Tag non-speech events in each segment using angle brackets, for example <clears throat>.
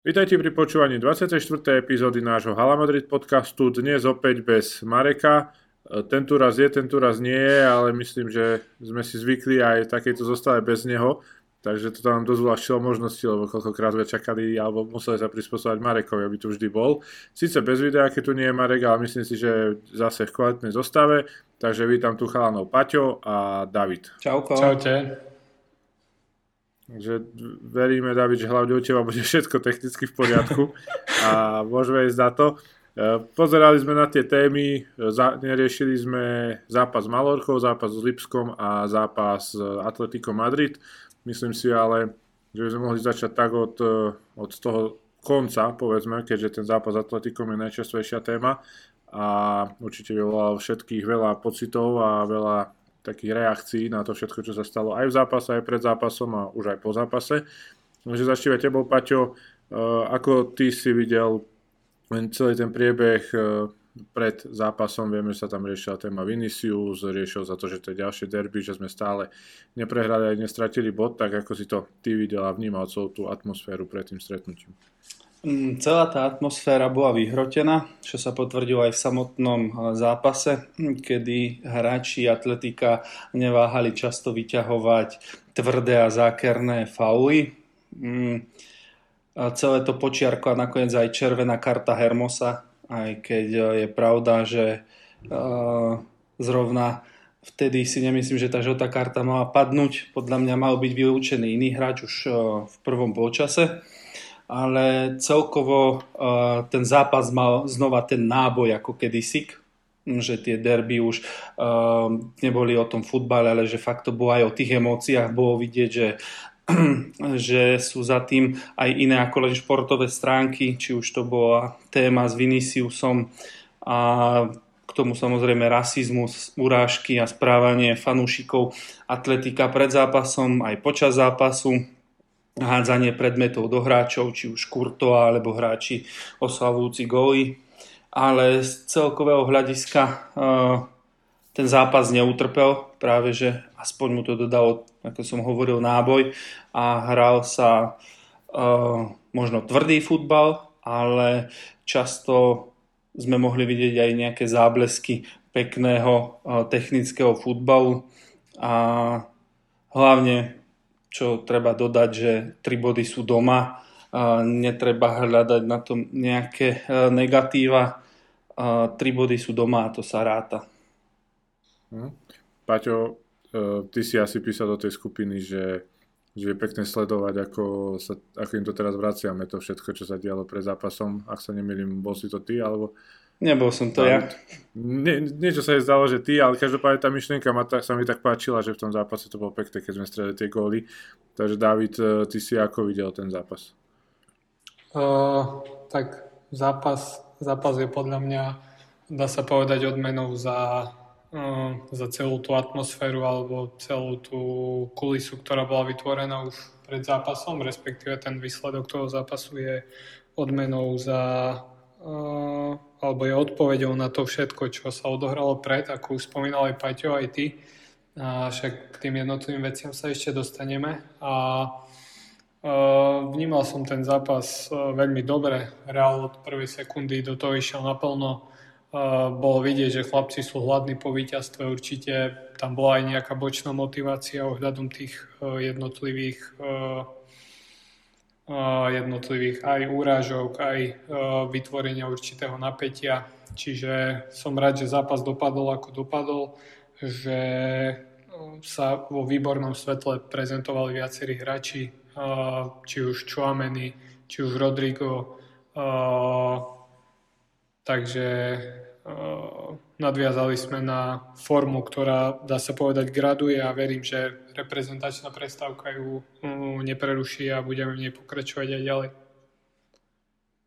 Vítajte pri počúvaní 24. epizódy nášho Hala Madrid podcastu. Dnes opäť bez Mareka. Tento raz je, tento raz nie je, ale myslím, že sme si zvykli aj takéto zostave bez neho. Takže to nám dosť uľahčilo možnosti, lebo koľkokrát sme čakali alebo museli sa prispôsobať Marekovi, aby tu vždy bol. Sice bez videa, keď tu nie je Marek, ale myslím si, že zase v kvalitnej zostave. Takže vítam tu chalanov Paťo a David. Čauko. Čaute. Takže veríme, David, že hlavne u teba bude všetko technicky v poriadku a môžeme ísť na to. E, pozerali sme na tie témy, neriešili sme zápas s Malorkou, zápas s Lipskom a zápas s Atletico Madrid. Myslím si ale, že by sme mohli začať tak od, e, od toho konca, povedzme, keďže ten zápas s Atletikom je najčastejšia téma a určite vyvolal všetkých veľa pocitov a veľa takých reakcií na to všetko, čo sa stalo aj v zápase, aj pred zápasom a už aj po zápase. Takže začneme tebou, Paťo, eh, ako ty si videl celý ten priebeh eh, pred zápasom, vieme, že sa tam riešila téma Vinicius, riešil za to, že to je ďalšie derby, že sme stále neprehrali a nestratili bod, tak ako si to ty videl a vnímal celú tú atmosféru pred tým stretnutím. Mm, celá tá atmosféra bola vyhrotená, čo sa potvrdilo aj v samotnom eh, zápase, hm, kedy hráči atletika neváhali často vyťahovať tvrdé a zákerné fauly. Mm, celé to počiarko a nakoniec aj červená karta Hermosa, aj keď eh, je pravda, že uh, zrovna vtedy si nemyslím, že tá žltá karta mala padnúť. Podľa mňa mal byť vylúčený iný hráč už v prvom polčase ale celkovo uh, ten zápas mal znova ten náboj ako kedysi, že tie derby už uh, neboli o tom futbale, ale že fakt to bolo aj o tých emóciách, bolo vidieť, že <clears throat> že sú za tým aj iné ako len športové stránky, či už to bola téma s Viniciusom a k tomu samozrejme rasizmus, urážky a správanie fanúšikov atletika pred zápasom, aj počas zápasu hádzanie predmetov do hráčov, či už Kurtoa alebo hráči oslavujúci góly. Ale z celkového hľadiska eh, ten zápas neutrpel, práve že aspoň mu to dodalo, ako som hovoril, náboj a hral sa eh, možno tvrdý futbal, ale často sme mohli vidieť aj nejaké záblesky pekného eh, technického futbalu a hlavne čo treba dodať, že tri body sú doma, netreba hľadať na tom nejaké e, negatíva, tri body sú doma a to sa ráta. Hm. Paťo, e, ty si asi písal do tej skupiny, že, že je pekné sledovať, ako, sa, ako im to teraz vraciame, to všetko, čo sa dialo pred zápasom. Ak sa nemýlim, bol si to ty, alebo Nebol som to ja. Nie, niečo sa je zdalo, že ty, ale každopádne tá myšlienka ma ta, sa mi tak páčila, že v tom zápase to bolo pekné, keď sme strelili tie góly. Takže David, e, ty si ako videl ten zápas? Uh, tak zápas, zápas je podľa mňa, dá sa povedať, odmenou za, uh, za celú tú atmosféru alebo celú tú kulisu, ktorá bola vytvorená už pred zápasom, respektíve ten výsledok toho zápasu je odmenou za alebo je odpovedou na to všetko, čo sa odohralo pred, ako už spomínal aj Paťo, aj ty. A však k tým jednotlivým veciam sa ešte dostaneme. A vnímal som ten zápas veľmi dobre. Reál od prvej sekundy do toho išiel naplno. Bolo vidieť, že chlapci sú hladní po víťazstve. Určite tam bola aj nejaká bočná motivácia ohľadom tých jednotlivých jednotlivých aj úrážok, aj vytvorenia určitého napätia. Čiže som rád, že zápas dopadol ako dopadol, že sa vo výbornom svetle prezentovali viacerí hráči, či už Chouameni, či už Rodrigo. Takže nadviazali sme na formu, ktorá dá sa povedať graduje a verím, že reprezentačná prestávka ju nepreruší a budeme v nej pokračovať aj ďalej.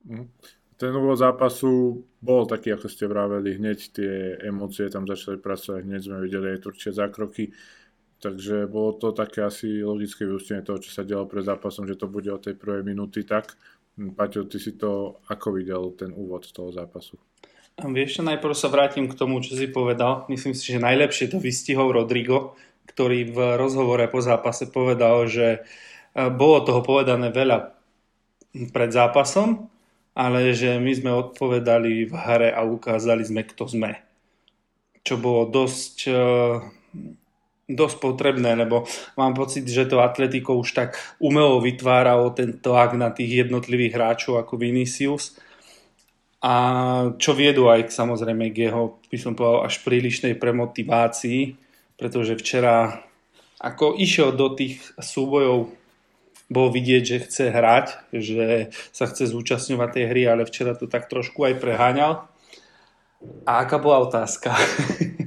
Mhm. Ten úvod zápasu bol taký, ako ste vraveli, hneď tie emócie tam začali pracovať, hneď sme videli aj turčie zákroky, takže bolo to také asi logické vyústenie toho, čo sa dialo pred zápasom, že to bude od tej prvej minúty tak. Paťo, ty si to ako videl, ten úvod toho zápasu? Vieš najprv sa vrátim k tomu, čo si povedal. Myslím si, že najlepšie to vystihol Rodrigo, ktorý v rozhovore po zápase povedal, že e, bolo toho povedané veľa pred zápasom, ale že my sme odpovedali v hre a ukázali sme, kto sme. Čo bolo dosť, eh, dosť potrebné, lebo mám pocit, že to Atletico už tak umelo vytváralo ten tlak na tých jednotlivých hráčov ako Vinicius a čo viedú aj samozrejme k jeho, by som povedal, až prílišnej premotivácii, pretože včera ako išiel do tých súbojov bolo vidieť, že chce hrať, že sa chce zúčastňovať tej hry, ale včera to tak trošku aj preháňal. A aká bola otázka? <laughs>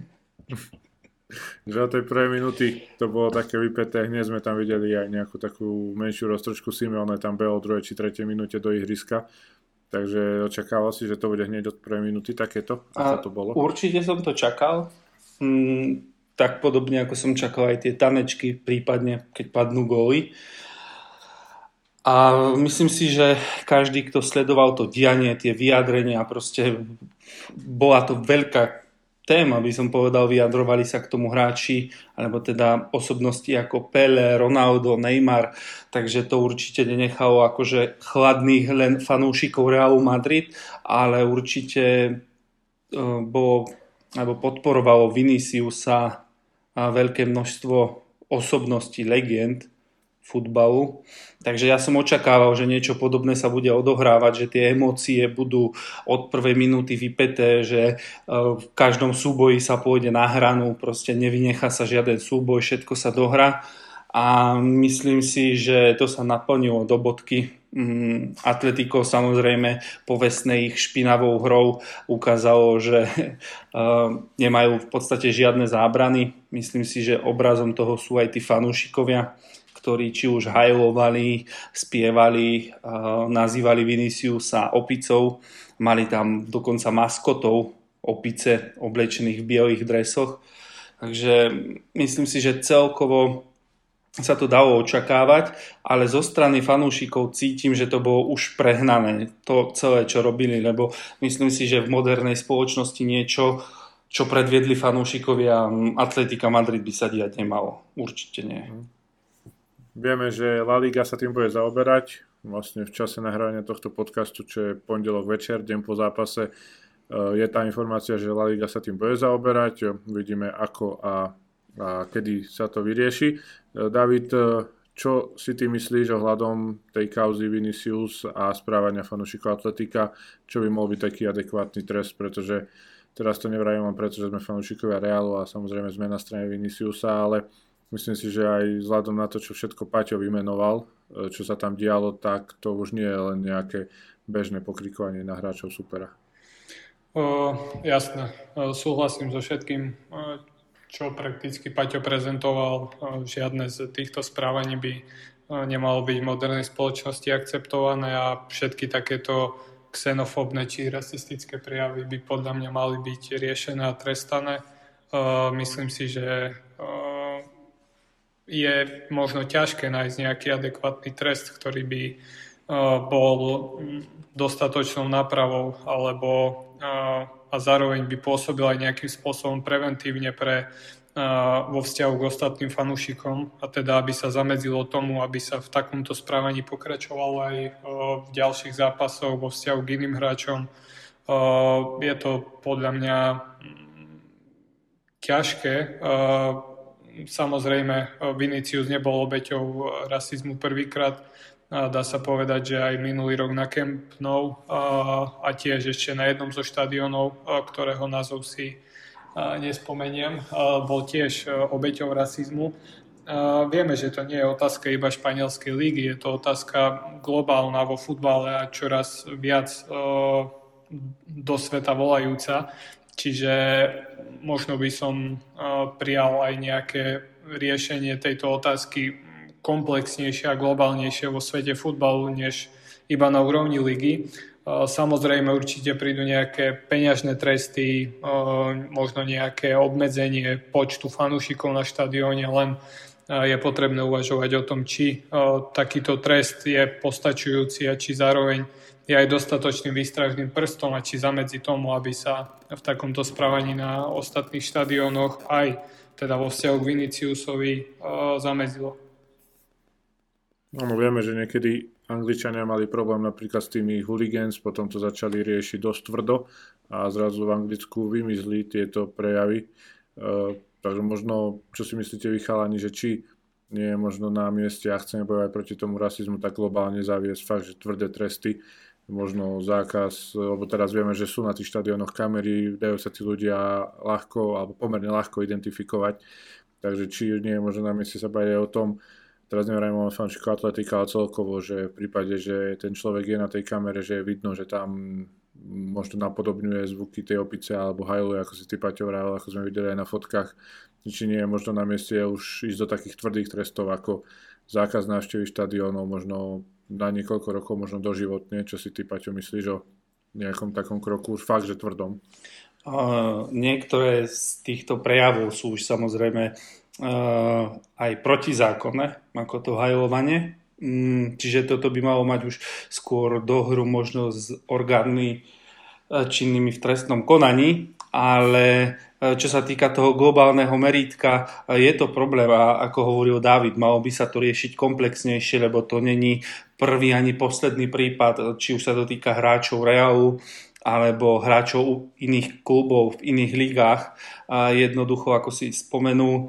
od tej prvej minúty to bolo také vypeté, hneď sme tam videli aj nejakú takú menšiu roztročku Simeone tam behol druhej či tretej minúte do ihriska. Takže očakával si, že to bude hneď od prvej minúty takéto? Ako to bolo? Určite som to čakal. Mm, tak podobne ako som čakal aj tie tanečky, prípadne keď padnú góly. A myslím si, že každý, kto sledoval to dianie, tie vyjadrenia, proste bola to veľká téma, by som povedal, vyjadrovali sa k tomu hráči, alebo teda osobnosti ako Pele, Ronaldo, Neymar, takže to určite nenechalo akože chladných len fanúšikov Realu Madrid, ale určite e, bolo, alebo podporovalo Viniciusa a veľké množstvo osobností, legend, futbalu. Takže ja som očakával, že niečo podobné sa bude odohrávať, že tie emócie budú od prvej minúty vypeté, že e, v každom súboji sa pôjde na hranu, proste nevynecha sa žiaden súboj, všetko sa dohrá a myslím si, že to sa naplnilo do bodky. Mm, Atletico samozrejme povestnej ich špinavou hrou ukázalo, že <laughs> e, nemajú v podstate žiadne zábrany. Myslím si, že obrazom toho sú aj tí fanúšikovia ktorí či už hajlovali, spievali, nazývali Viniciusa opicou, mali tam dokonca maskotov opice oblečených v bielých dresoch. Takže myslím si, že celkovo sa to dalo očakávať, ale zo strany fanúšikov cítim, že to bolo už prehnané, to celé, čo robili, lebo myslím si, že v modernej spoločnosti niečo, čo predviedli fanúšikovia Atletika Madrid by sa diať nemalo. Určite nie. Vieme, že La Liga sa tým bude zaoberať. Vlastne v čase nahrávania tohto podcastu, čo je pondelok večer, deň po zápase, eh, je tá informácia, že La Liga sa tým bude zaoberať. Uvidíme ako a, a kedy sa to vyrieši. Eh, David, eh, čo si ty myslíš ohľadom tej kauzy Vinicius a správania fanúšikov Atletika? Čo by mohol byť taký adekvátny trest, pretože teraz to nevravím len preto, že sme fanúšikovia Realu a samozrejme sme na strane Viniciusa, ale Myslím si, že aj vzhľadom na to, čo všetko Paťo vymenoval, e, čo sa tam dialo, tak to už nie je len nejaké bežné pokrikovanie na hráčov supera. O, jasné, súhlasím so všetkým, čo prakticky Paťo prezentoval. Žiadne z týchto správaní by nemalo byť v modernej spoločnosti akceptované a všetky takéto xenofóbne či rasistické prejavy by podľa mňa mali byť riešené a trestané. Myslím si, že je možno ťažké nájsť nejaký adekvátny trest, ktorý by uh, bol dostatočnou nápravou alebo uh, a zároveň by pôsobil aj nejakým spôsobom preventívne pre uh, vo vzťahu k ostatným fanúšikom a teda aby sa zamedzilo tomu, aby sa v takomto správaní pokračovalo aj v ďalších zápasoch vo vzťahu k iným hráčom. Je to podľa mňa mm, ťažké Samozrejme, eh, Vinicius nebol obeťou eh, rasizmu prvýkrát. Dá sa povedať, že aj minulý rok na Camp Nou a tiež ešte na jednom zo štadionov, ktorého názov si nespomeniem, bol tiež obeťou rasizmu. Vieme, že to nie je otázka iba španielskej lígy, je to otázka globálna vo futbale a čoraz viac do sveta volajúca. Čiže možno by som prijal aj nejaké riešenie tejto otázky komplexnejšie a globálnejšie vo svete futbalu, než iba na úrovni ligy. Samozrejme určite prídu nejaké peňažné tresty, možno nejaké obmedzenie počtu fanúšikov na štadióne, len je potrebné uvažovať o tom, či takýto trest je postačujúci a či zároveň je aj dostatočným výstražným prstom a či zamedzi tomu, aby sa v takomto správaní na ostatných štadiónoch aj teda vo vzťahu k Viniciusovi uh, zamedzilo. No, vieme, že niekedy Angličania mali problém napríklad s tými hooligans, potom to začali riešiť dosť tvrdo a zrazu v Anglicku vymizli tieto prejavy. Uh, takže možno, čo si myslíte vy chalani, že či nie je možno na mieste a chceme bojovať proti tomu rasizmu, tak globálne zaviesť fakt, že tvrdé tresty, možno zákaz, lebo teraz vieme, že sú na tých štadionoch kamery, dajú sa tí ľudia ľahko alebo pomerne ľahko identifikovať, takže či nie je možno na mieste sa baviť o tom, teraz neviem o fanšiku atletika, ale celkovo, že v prípade, že ten človek je na tej kamere, že je vidno, že tam možno napodobňuje zvuky tej opice alebo hajluje, ako si ty Paťo ako sme videli aj na fotkách, či nie je možno na mieste už ísť do takých tvrdých trestov ako zákaz návštevy štadiónov, možno na niekoľko rokov, možno doživotne. Čo si ty, Paťo, myslíš o nejakom takom kroku, už fakt, že tvrdom? Uh, niektoré z týchto prejavov sú už samozrejme uh, aj protizákonné, ako to hajlovanie. Um, čiže toto by malo mať už skôr dohru možno s orgánmi činnými v trestnom konaní, ale čo sa týka toho globálneho merítka, e, je to problém a ako hovoril David, malo by sa to riešiť komplexnejšie, lebo to není prvý ani posledný prípad, či už sa to týka hráčov Realu, alebo hráčov iných klubov v iných ligách. Jednoducho, ako si spomenul, e,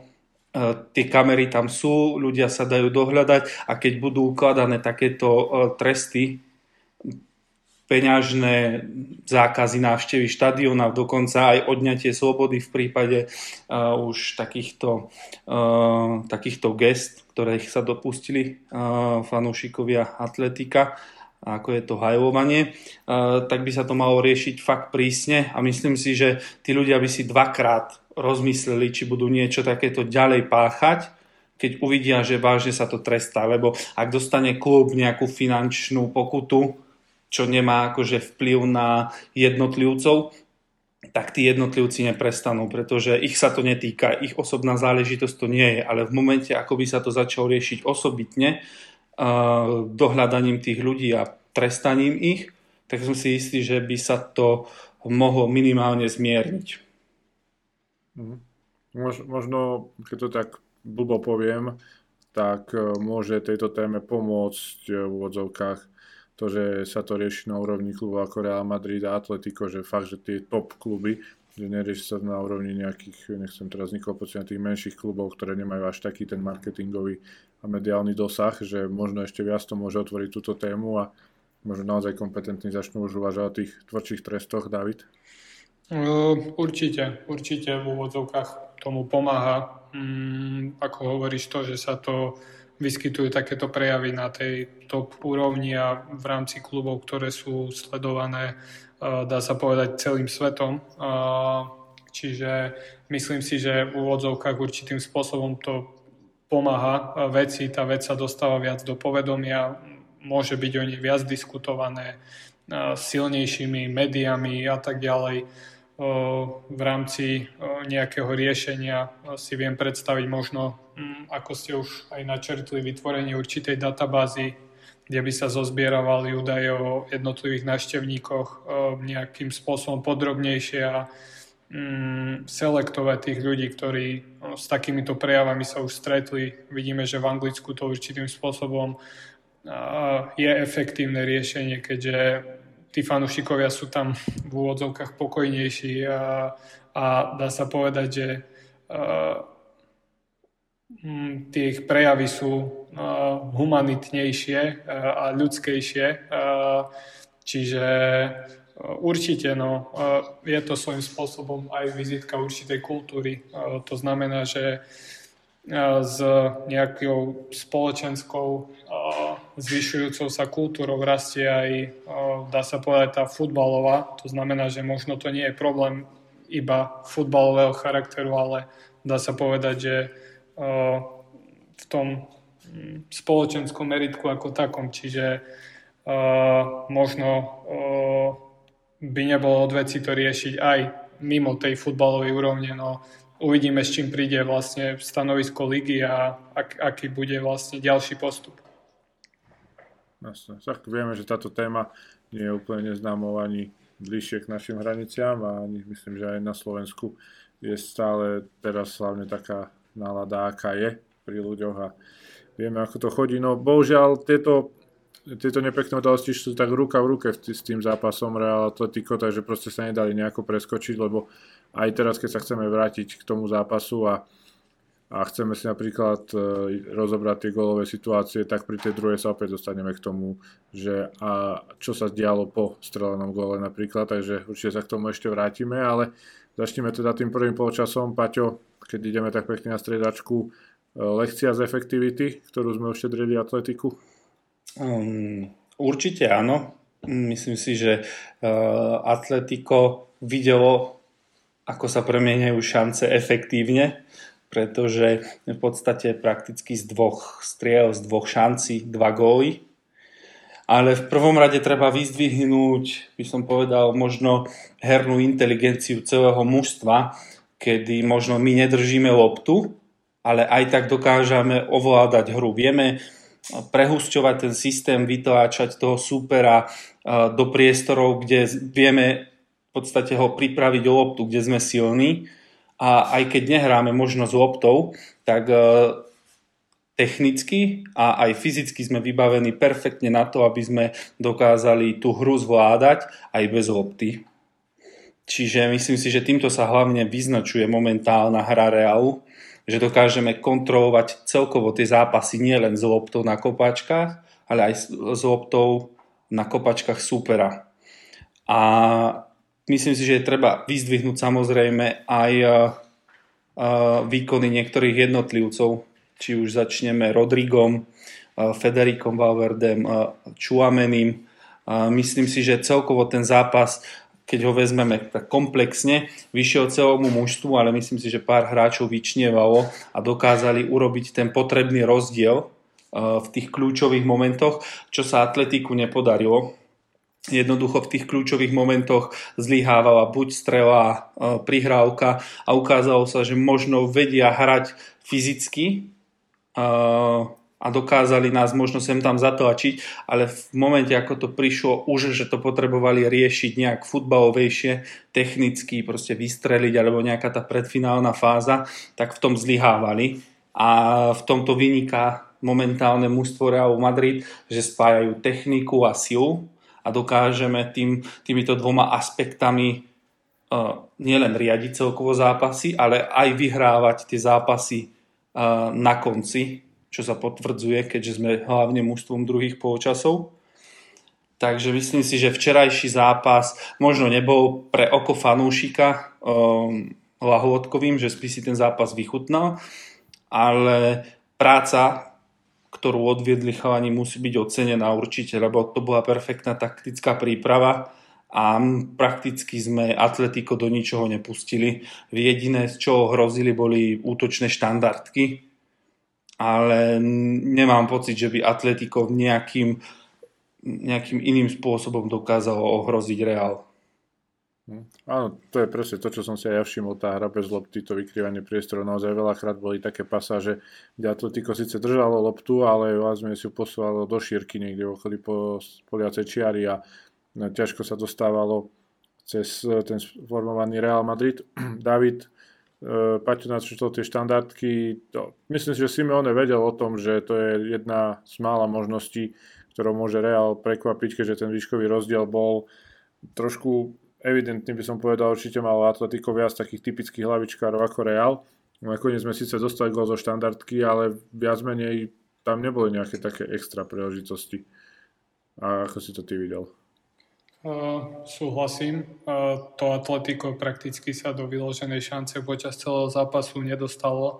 tie kamery tam sú, ľudia sa dajú dohľadať a keď budú ukladané takéto tresty peňažné zákazy návštevy štadióna, dokonca aj odňatie slobody v prípade uh, už takýchto, uh, takýchto gest, ktoré sa dopustili uh, fanúšikovia atletika, ako je to hajlovanie, uh, tak by sa to malo riešiť fakt prísne a myslím si, že tí ľudia by si dvakrát rozmysleli, či budú niečo takéto ďalej páchať, keď uvidia, že vážne sa to trestá, lebo ak dostane klub nejakú finančnú pokutu, čo nemá akože vplyv na jednotlivcov, tak tí jednotlivci neprestanú, pretože ich sa to netýka, ich osobná záležitosť to nie je, ale v momente, ako by sa to začalo riešiť osobitne, uh, dohľadaním tých ľudí a trestaním ich, tak som si istý, že by sa to mohlo minimálne zmierniť. Mhm. Možno, keď to tak blbo poviem, tak uh, môže tejto téme pomôcť uh, v úvodzovkách to, že sa to rieši na úrovni klubu ako Real Madrid a Atletico, že fakt, že tie top kluby, že nerieši sa na úrovni nejakých, nechcem teraz nikoho počítať, tých menších klubov, ktoré nemajú až taký ten marketingový a mediálny dosah, že možno ešte viac to môže otvoriť túto tému a možno naozaj kompetentní začnú už uvažovať o tých tvrdších trestoch, David? Určite, určite v úvodzovkách tomu pomáha. Mm, ako hovoríš to, že sa to vyskytujú takéto prejavy na tej top úrovni a v rámci klubov, ktoré sú sledované, dá sa povedať, celým svetom. Čiže myslím si, že v úvodzovkách určitým spôsobom to pomáha veci, tá vec sa dostáva viac do povedomia, môže byť o nej viac diskutované silnejšími médiami a tak ďalej v rámci nejakého riešenia si viem predstaviť možno, ako ste už aj načrtli, vytvorenie určitej databázy, kde by sa zozbieravali údaje o jednotlivých návštevníkoch nejakým spôsobom podrobnejšie a mm, selektovať tých ľudí, ktorí s takýmito prejavami sa už stretli. Vidíme, že v Anglicku to určitým spôsobom je efektívne riešenie, keďže tí fanúšikovia sú tam v úvodzovkách pokojnejší a, a dá sa povedať, že tie ich prejavy sú uh, humanitnejšie uh, a ľudskejšie. Uh, čiže určite no, je to svojím spôsobom aj vizitka určitej kultúry. To znamená, že s nejakou spoločenskou zvyšujúcou sa kultúrou rastie aj, dá sa povedať, tá futbalová. To znamená, že možno to nie je problém iba futbalového charakteru, ale dá sa povedať, že v tom spoločenskom meritku ako takom, čiže možno by nebolo od veci to riešiť aj mimo tej futbalovej úrovne, no uvidíme, s čím príde vlastne stanovisko ligy a ak, aký bude vlastne ďalší postup. Jasne. Tak vieme, že táto téma nie je úplne neznámou ani bližšie k našim hraniciam a myslím, že aj na Slovensku je stále teraz hlavne taká nálada, aká je pri ľuďoch a vieme, ako to chodí. No bohužiaľ tieto tieto nepekné udalosti sú tak ruka v ruke s tým zápasom Real Atletico, takže proste sa nedali nejako preskočiť, lebo aj teraz, keď sa chceme vrátiť k tomu zápasu a, a chceme si napríklad e, rozobrať tie golové situácie, tak pri tej druhej sa opäť dostaneme k tomu, že a čo sa dialo po strelenom gole napríklad, takže určite sa k tomu ešte vrátime, ale začneme teda tým prvým polčasom. Paťo, keď ideme tak pekne na striedačku, e, lekcia z efektivity, ktorú sme oštedrili atletiku? Um, určite áno. Myslím si, že uh, Atletico videlo, ako sa premieňajú šance efektívne, pretože v podstate prakticky z dvoch striel, z dvoch šancí, dva góly. Ale v prvom rade treba vyzdvihnúť, by som povedal, možno hernú inteligenciu celého mužstva, kedy možno my nedržíme loptu, ale aj tak dokážeme ovládať hru. Vieme prehusťovať ten systém, vytláčať toho supera do priestorov, kde vieme v podstate ho pripraviť o loptu, kde sme silní. A aj keď nehráme možno s loptou, tak e, technicky a aj fyzicky sme vybavení perfektne na to, aby sme dokázali tú hru zvládať aj bez lopty. Čiže myslím si, že týmto sa hlavne vyznačuje momentálna hra Realu, že dokážeme kontrolovať celkovo tie zápasy nielen s loptou na kopačkách, ale aj s loptou na kopačkách supera. A myslím si, že je treba vyzdvihnúť samozrejme aj výkony niektorých jednotlivcov, či už začneme Rodrigom, Federikom Valverdem, Čuamenim. Myslím si, že celkovo ten zápas keď ho vezmeme tak komplexne, vyšiel celému mužstvu, ale myslím si, že pár hráčov vyčnievalo a dokázali urobiť ten potrebný rozdiel v tých kľúčových momentoch, čo sa atletiku nepodarilo. Jednoducho v tých kľúčových momentoch zlyhávala buď strela, prihrávka a ukázalo sa, že možno vedia hrať fyzicky, a dokázali nás možno sem tam zatlačiť, ale v momente, ako to prišlo už, že to potrebovali riešiť nejak futbalovejšie, technicky, proste vystreliť, alebo nejaká tá predfinálna fáza, tak v tom zlyhávali. A v tomto vyniká momentálne mužstvo Realu Madrid, že spájajú techniku a silu a dokážeme tým, týmito dvoma aspektami uh, nielen riadiť celkovo zápasy, ale aj vyhrávať tie zápasy na konci čo sa potvrdzuje, keďže sme hlavne mužstvom druhých polčasov. Takže myslím si, že včerajší zápas možno nebol pre oko fanúšika um, lahôdkovým, že by si ten zápas vychutnal, ale práca, ktorú odviedli chalani, musí byť ocenená určite, lebo to bola perfektná taktická príprava a prakticky sme Atletico do ničoho nepustili. Jediné, z čoho hrozili, boli útočné štandardky, ale nemám pocit, že by Atletico nejakým, nejakým iným spôsobom dokázalo ohroziť Real. Hm. Áno, to je presne to, čo som si aj ja všimol, tá hra bez lopty, to vykrývanie priestorov, naozaj veľakrát boli také pasáže, kde Atletico síce držalo loptu, ale vlastne si ju posúvalo do šírky niekde okolí po poliacej čiary a ťažko sa dostávalo cez ten formovaný Real Madrid. <clears throat> David, E, Paťo načítal tie štandardky. To, myslím si, že Simeone vedel o tom, že to je jedna z mála možností, ktorou môže Real prekvapiť, keďže ten výškový rozdiel bol trošku evidentný, by som povedal, určite mal Atletico viac takých typických hlavičkárov ako Real. Nakoniec sme síce dostali gol zo štandardky, ale viac menej tam neboli nejaké také extra príležitosti. A ako si to ty videl? Súhlasím. Uh, to Atletico prakticky sa do vyloženej šance počas celého zápasu nedostalo.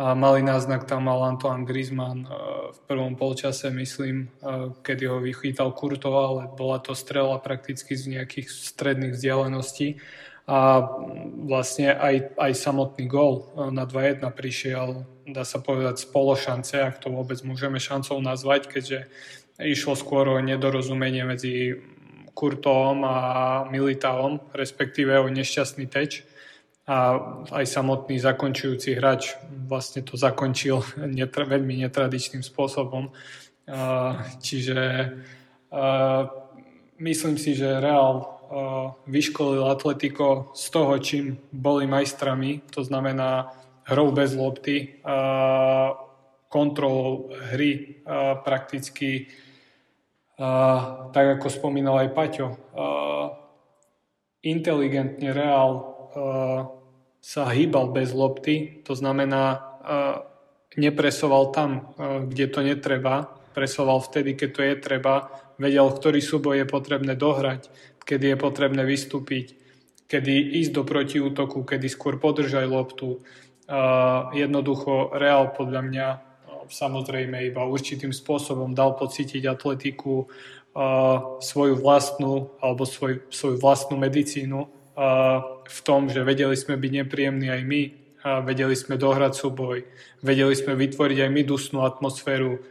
A malý náznak tam mal Antoine Griezmann v prvom polčase, myslím, kedy ho vychytal Kurto, ale bola to strela prakticky z nejakých stredných vzdialeností. A vlastne aj, aj samotný gol na 2-1 prišiel, dá sa povedať, z pološance, ak to vôbec môžeme šancou nazvať, keďže išlo skôr o nedorozumenie medzi Kurtom a Militaom, respektíve o nešťastný teč. A aj samotný zakončujúci hráč vlastne to zakončil <laughs> netra- veľmi netradičným spôsobom. Čiže myslím si, že Real vyškolil Atletico z toho, čím boli majstrami, to znamená hrou bez lopty, kontrolou hry prakticky tak ako spomínal aj Paťo, inteligentne Real sa hýbal bez lopty, to znamená nepresoval tam, kde to netreba, presoval vtedy, keď to je treba, vedel, ktorý súboj je potrebné dohrať, kedy je potrebné vystúpiť, kedy ísť do protiútoku, kedy skôr podržať loptu. Jednoducho Real podľa mňa samozrejme iba určitým spôsobom dal pocítiť atletiku svoju vlastnú alebo svoj, svoju vlastnú medicínu v tom, že vedeli sme byť nepríjemní aj my, vedeli sme dohrať súboj, vedeli sme vytvoriť aj my dusnú atmosféru,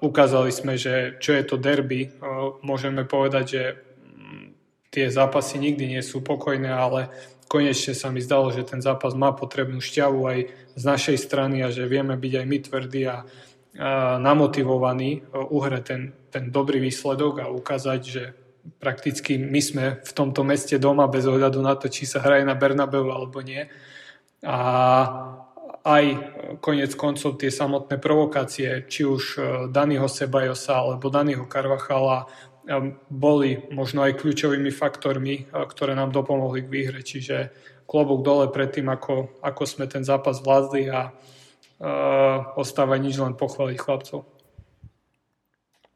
ukázali sme, že čo je to derby. Môžeme povedať, že tie zápasy nikdy nie sú pokojné, ale konečne sa mi zdalo, že ten zápas má potrebnú šťavu aj z našej strany a že vieme byť aj my tvrdí a, a namotivovaní uh, uhrať ten, ten dobrý výsledok a ukázať, že prakticky my sme v tomto meste doma bez ohľadu na to, či sa hraje na Bernabeu alebo nie. A aj konec koncov tie samotné provokácie, či už uh, Daniho Sebajosa alebo Daniho Carvachala boli možno aj kľúčovými faktormi, ktoré nám dopomohli k výhre. Čiže klobúk dole pred tým, ako, ako sme ten zápas vládli a uh, ostáva nič len pochváliť chlapcov.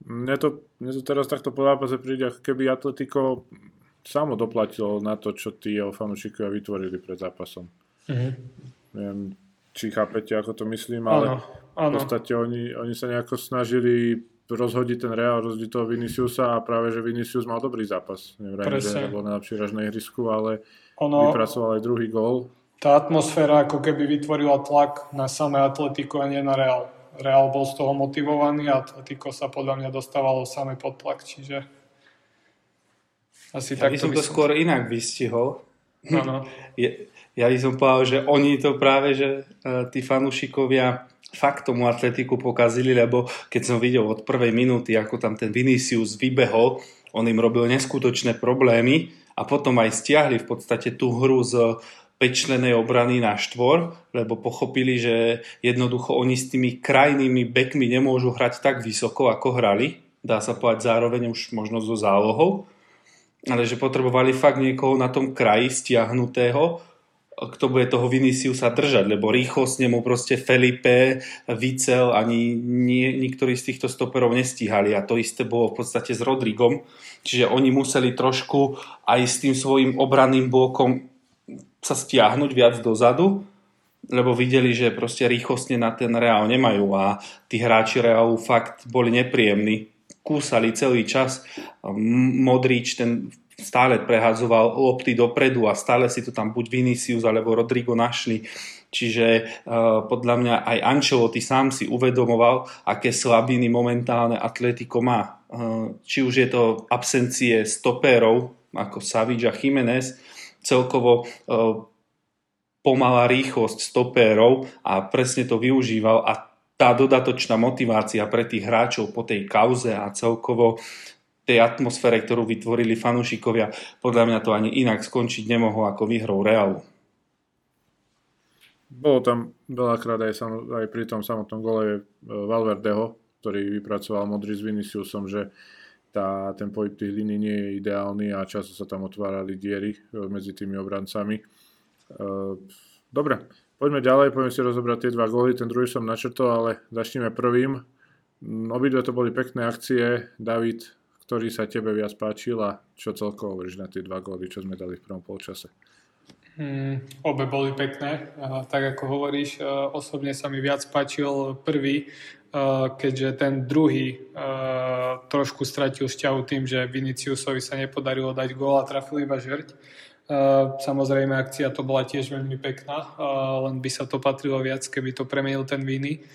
Mne to, mne to teraz takto po zápase príde, ako keby Atletico samo doplatilo na to, čo tí jeho fanúšikovia vytvorili pred zápasom. Mm-hmm. Neviem, či chápete, ako to myslím, ale áno, v podstate oni, oni sa nejako snažili rozhodí ten Real, rozhodí toho Viniciusa a práve, že Vinicius mal dobrý zápas. Nevrajím, že bol najlepší raž na ihrisku, ale ono, vypracoval aj druhý gól. Tá atmosféra ako keby vytvorila tlak na samé Atletico a nie na Real. Real bol z toho motivovaný a Atletico sa podľa mňa dostávalo samé pod tlak, čiže asi ja tak by som to skôr inak vystihol. Áno. <laughs> ja, ja by som povedal, že oni to práve, že uh, tí fanúšikovia fakt tomu atletiku pokazili, lebo keď som videl od prvej minúty, ako tam ten Vinicius vybehol, on im robil neskutočné problémy a potom aj stiahli v podstate tú hru z pečlenej obrany na štvor, lebo pochopili, že jednoducho oni s tými krajnými bekmi nemôžu hrať tak vysoko, ako hrali. Dá sa povedať zároveň už možno so zálohou. Ale že potrebovali fakt niekoho na tom kraji stiahnutého, kto bude toho Viniciusa držať, lebo rýchlosne mu proste Felipe, Vicel ani nie, niektorí z týchto stoperov nestíhali a to isté bolo v podstate s Rodrigom, čiže oni museli trošku aj s tým svojim obranným blokom sa stiahnuť viac dozadu, lebo videli, že proste rýchlosne na ten Reál nemajú a tí hráči Reálu fakt boli nepríjemní. Kúsali celý čas. Modrič, ten stále prehadzoval lopty dopredu a stále si to tam buď Vinicius alebo Rodrigo našli. Čiže uh, podľa mňa aj Ancelotti sám si uvedomoval, aké slabiny momentálne Atletico má. Uh, či už je to absencie stopérov ako Savic a Jiménez, celkovo uh, pomalá rýchlosť stopérov a presne to využíval a tá dodatočná motivácia pre tých hráčov po tej kauze a celkovo tej atmosfére, ktorú vytvorili fanúšikovia, podľa mňa to ani inak skončiť nemohlo ako výhrou Realu. Bolo tam veľakrát aj, aj pri tom samotnom gole e, Valverdeho, ktorý vypracoval modrý s Viniciusom, že tá, ten pohyb tých línií nie je ideálny a často sa tam otvárali diery e, medzi tými obrancami. E, dobre, poďme ďalej, poďme si rozobrať tie dva góly. Ten druhý som načrtol, ale začneme prvým. Obidve to boli pekné akcie. David, ktorý sa tebe viac páčil a čo celkovo hovoríš na tie dva góly, čo sme dali v prvom polčase? Hmm, obe boli pekné. A, tak ako hovoríš, osobne sa mi viac páčil prvý, keďže ten druhý trošku stratil šťavu tým, že Viniciusovi sa nepodarilo dať gól a trafil iba žerť. Samozrejme, akcia to bola tiež veľmi pekná, len by sa to patrilo viac, keby to premenil ten Viny.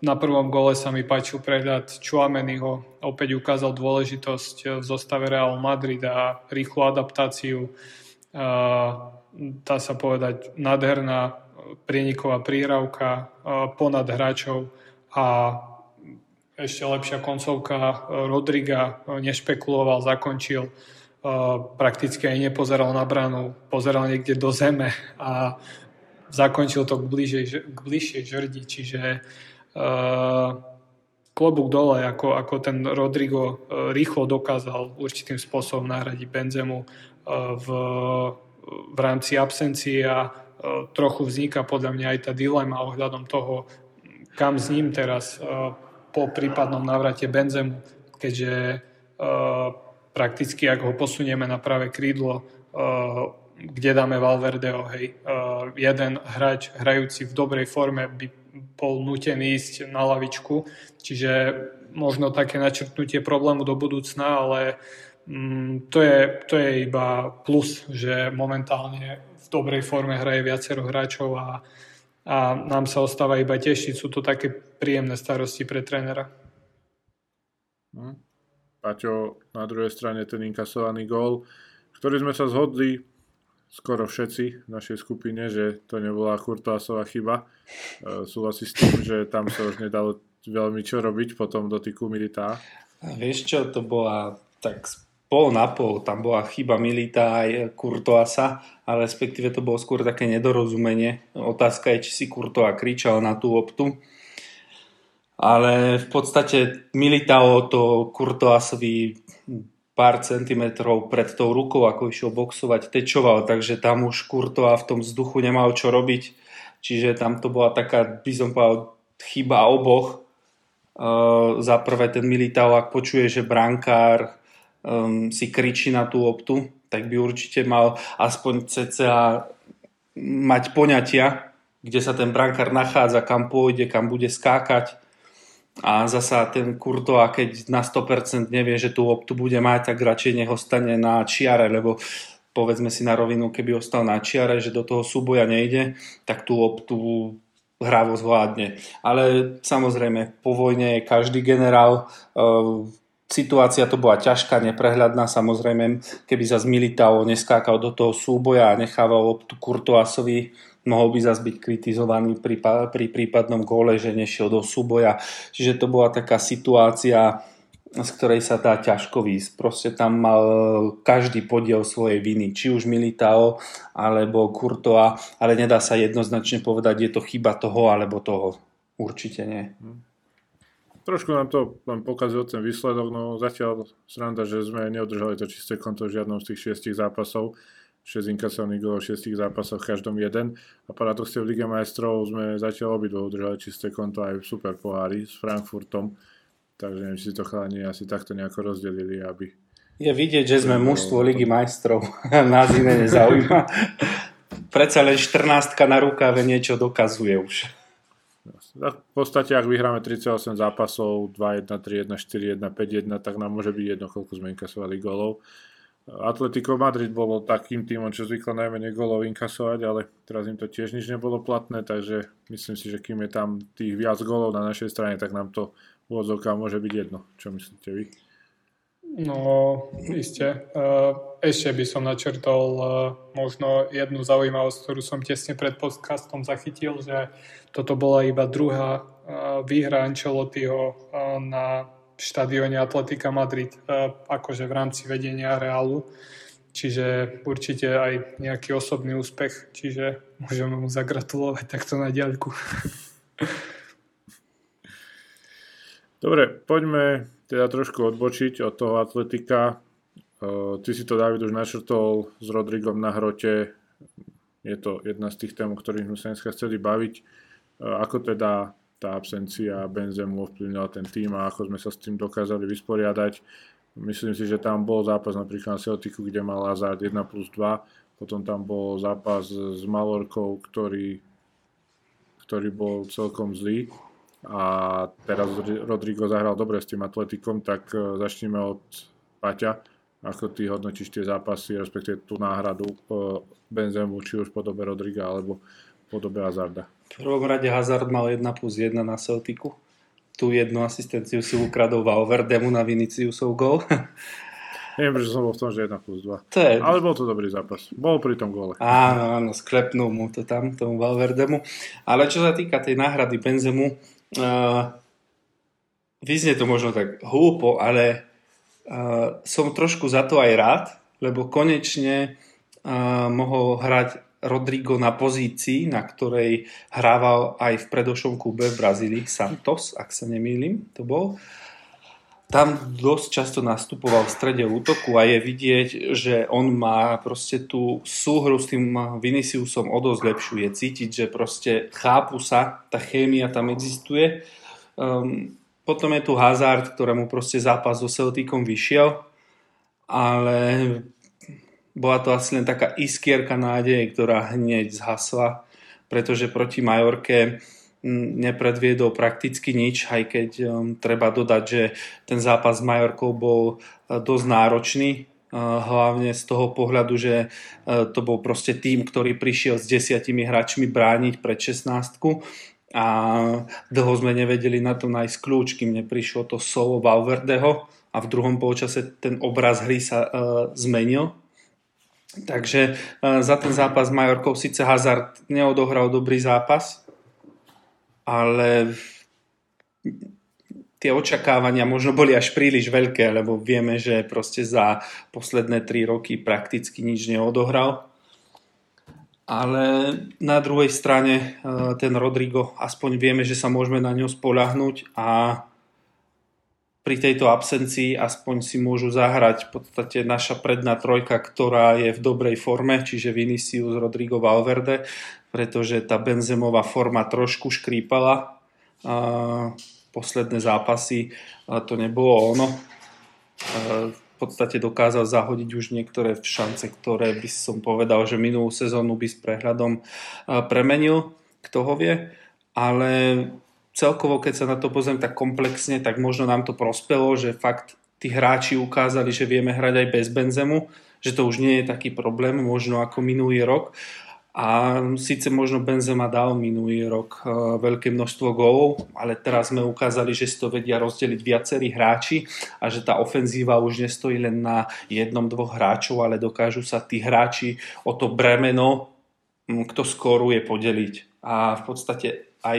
Na prvom gole sa mi páčil prehľad Čuameniho, opäť ukázal dôležitosť v zostave Real Madrid a rýchlu adaptáciu. Dá sa povedať nádherná prieniková príravka ponad hráčov a ešte lepšia koncovka Rodriga nešpekuloval, zakončil prakticky aj nepozeral na bránu, pozeral niekde do zeme a zakončil to k, bližej, k bližšej žrdi, čiže klobúk dole, ako, ako ten Rodrigo rýchlo dokázal určitým spôsobom nahradiť Benzemu v, v rámci absencie a trochu vzniká podľa mňa aj tá dilema ohľadom toho, kam s ním teraz po prípadnom návrate Benzemu, keďže prakticky, ak ho posunieme na pravé krídlo, kde dáme Valverdeho, hej, jeden hráč hrajúci v dobrej forme by bol nutený ísť na lavičku, čiže možno také načrtnutie problému do budúcna, ale mm, to, je, to je iba plus, že momentálne v dobrej forme hraje viacero hráčov a, a nám sa ostáva iba tešiť. Sú to také príjemné starosti pre trénera. Hm. Paťo, na druhej strane ten inkasovaný gól, ktorý sme sa zhodli skoro všetci v našej skupine, že to nebola Kurtoasová chyba. E, súhlasí s tým, že tam sa už nedalo veľmi čo robiť po tom dotyku Militá. Vieš čo, to bola tak pol na pol, tam bola chyba Milita aj Kurtoasa, ale respektíve to bolo skôr také nedorozumenie. Otázka je, či si Kurtoa kričal na tú optu ale v podstate Militao to Kurtoasovi pár centimetrov pred tou rukou, ako išiel boxovať, tečoval, takže tam už Kurtoa v tom vzduchu nemal čo robiť. Čiže tam to bola taká, by som povedal, chyba oboch. Uh, za prvé ten Militao, ak počuje, že brankár um, si kričí na tú optu, tak by určite mal aspoň cca mať poňatia, kde sa ten brankár nachádza, kam pôjde, kam bude skákať a zasa ten Kurto, a keď na 100% nevie, že tú optu bude mať, tak radšej nech ostane na čiare, lebo povedzme si na rovinu, keby ostal na čiare, že do toho súboja nejde, tak tú optu hrávo zvládne. Ale samozrejme, po vojne je každý generál, uh, situácia to bola ťažká, neprehľadná, samozrejme, keby sa z Militao neskákal do toho súboja a nechával optu Kurtoasovi mohol by zase byť kritizovaný pri, pri prípadnom góle, že nešiel do súboja. Čiže to bola taká situácia, z ktorej sa dá ťažko výsť. Proste tam mal každý podiel svojej viny, či už Militao alebo Kurtoa, ale nedá sa jednoznačne povedať, je to chyba toho alebo toho. Určite nie. Trošku nám to len pokazil ten výsledok, no zatiaľ sranda, že sme neudržali to čisté konto v žiadnom z tých šiestich zápasov. 6 inkasovaných gólov v 6 zápasoch, každom jeden. A paradoxne v Lige majstrov sme zatiaľ obidvo udržali čisté konto aj v super pohári s Frankfurtom. Takže neviem, či si to chalani asi takto nejako rozdelili, aby... Je vidieť, že sme mužstvo Ligy majstrov. <laughs> Nás iné nezaujíma. Predsa len 14 na rukáve niečo dokazuje už. V podstate, ak vyhráme 38 zápasov, 2-1, 3-1, 4-1, 5-1, tak nám môže byť jedno, koľko sme inkasovali golov. Atletico Madrid bolo takým týmom, čo zvyklo najmenej golov inkasovať, ale teraz im to tiež nič nebolo platné, takže myslím si, že kým je tam tých viac golov na našej strane, tak nám to úvodzovka môže byť jedno. Čo myslíte vy? No, iste. Ešte by som načrtol možno jednu zaujímavosť, ktorú som tesne pred podcastom zachytil, že toto bola iba druhá výhra Ancelottiho na štadióne Atletika Madrid e, akože v rámci vedenia Reálu. Čiže určite aj nejaký osobný úspech, čiže môžeme mu zagratulovať takto na diaľku. Dobre, poďme teda trošku odbočiť od toho atletika. E, ty si to, David, už našrtol s Rodrigom na hrote. Je to jedna z tých tém, o ktorých sme sa dneska chceli baviť. E, ako teda tá absencia Benzemu ovplyvnila ten tým a ako sme sa s tým dokázali vysporiadať. Myslím si, že tam bol zápas napríklad na Celticu, kde mal Hazard 1 plus 2, potom tam bol zápas s Malorkou, ktorý, ktorý bol celkom zlý a teraz Rodrigo zahral dobre s tým atletikom, tak e, začneme od Paťa. Ako ty hodnotíš tie zápasy, respektíve tú náhradu e, Benzemu, či už podobe Rodriga alebo podobe Hazarda? V prvom rade Hazard mal 1 plus 1 na Celticu. Tu jednu asistenciu si ukradol Valverdemu na Viniciusov gol. <laughs> Neviem, že som bol v tom, že 1 plus 2. To je... Ale bol to dobrý zápas. Bol pri tom gole. Áno, áno, sklepnul mu to tam, tomu Valverdemu. Ale čo sa týka tej náhrady Benzemu, uh, vyznie to možno tak hlúpo, ale uh, som trošku za to aj rád, lebo konečne uh, mohol hrať Rodrigo na pozícii, na ktorej hrával aj v predošlom klube v Brazílii, Santos, ak sa nemýlim, to bol. Tam dosť často nastupoval v strede útoku a je vidieť, že on má proste tú súhru s tým Viniciusom o dosť lepšiu. Je cítiť, že proste chápu sa, tá chémia tam existuje. Um, potom je tu Hazard, ktorému proste zápas so Celticom vyšiel, ale bola to asi len taká iskierka nádeje, ktorá hneď zhasla, pretože proti Majorke nepredviedol prakticky nič, aj keď um, treba dodať, že ten zápas s Majorkou bol uh, dosť náročný, uh, hlavne z toho pohľadu, že uh, to bol proste tým, ktorý prišiel s desiatimi hráčmi brániť pred 16 a dlho sme nevedeli na to nájsť kľúč, kým neprišlo to solo Valverdeho. A v druhom polčase ten obraz hry sa uh, zmenil Takže e, za ten zápas s Majorkou síce Hazard neodohral dobrý zápas, ale tie očakávania možno boli až príliš veľké, lebo vieme, že proste za posledné tri roky prakticky nič neodohral. Ale na druhej strane e, ten Rodrigo, aspoň vieme, že sa môžeme na ňo spolahnuť a pri tejto absencii aspoň si môžu zahrať v podstate naša predná trojka, ktorá je v dobrej forme, čiže Vinicius, Rodrigo, Valverde, pretože tá Benzemová forma trošku škrípala. Posledné zápasy a to nebolo ono. V podstate dokázal zahodiť už niektoré šance, ktoré by som povedal, že minulú sezónu by s prehľadom premenil, kto ho vie. Ale celkovo, keď sa na to pozriem tak komplexne, tak možno nám to prospelo, že fakt tí hráči ukázali, že vieme hrať aj bez Benzemu, že to už nie je taký problém, možno ako minulý rok. A síce možno Benzema dal minulý rok uh, veľké množstvo gólov, ale teraz sme ukázali, že si to vedia rozdeliť viacerí hráči a že tá ofenzíva už nestojí len na jednom, dvoch hráčov, ale dokážu sa tí hráči o to bremeno, kto skoruje, podeliť. A v podstate aj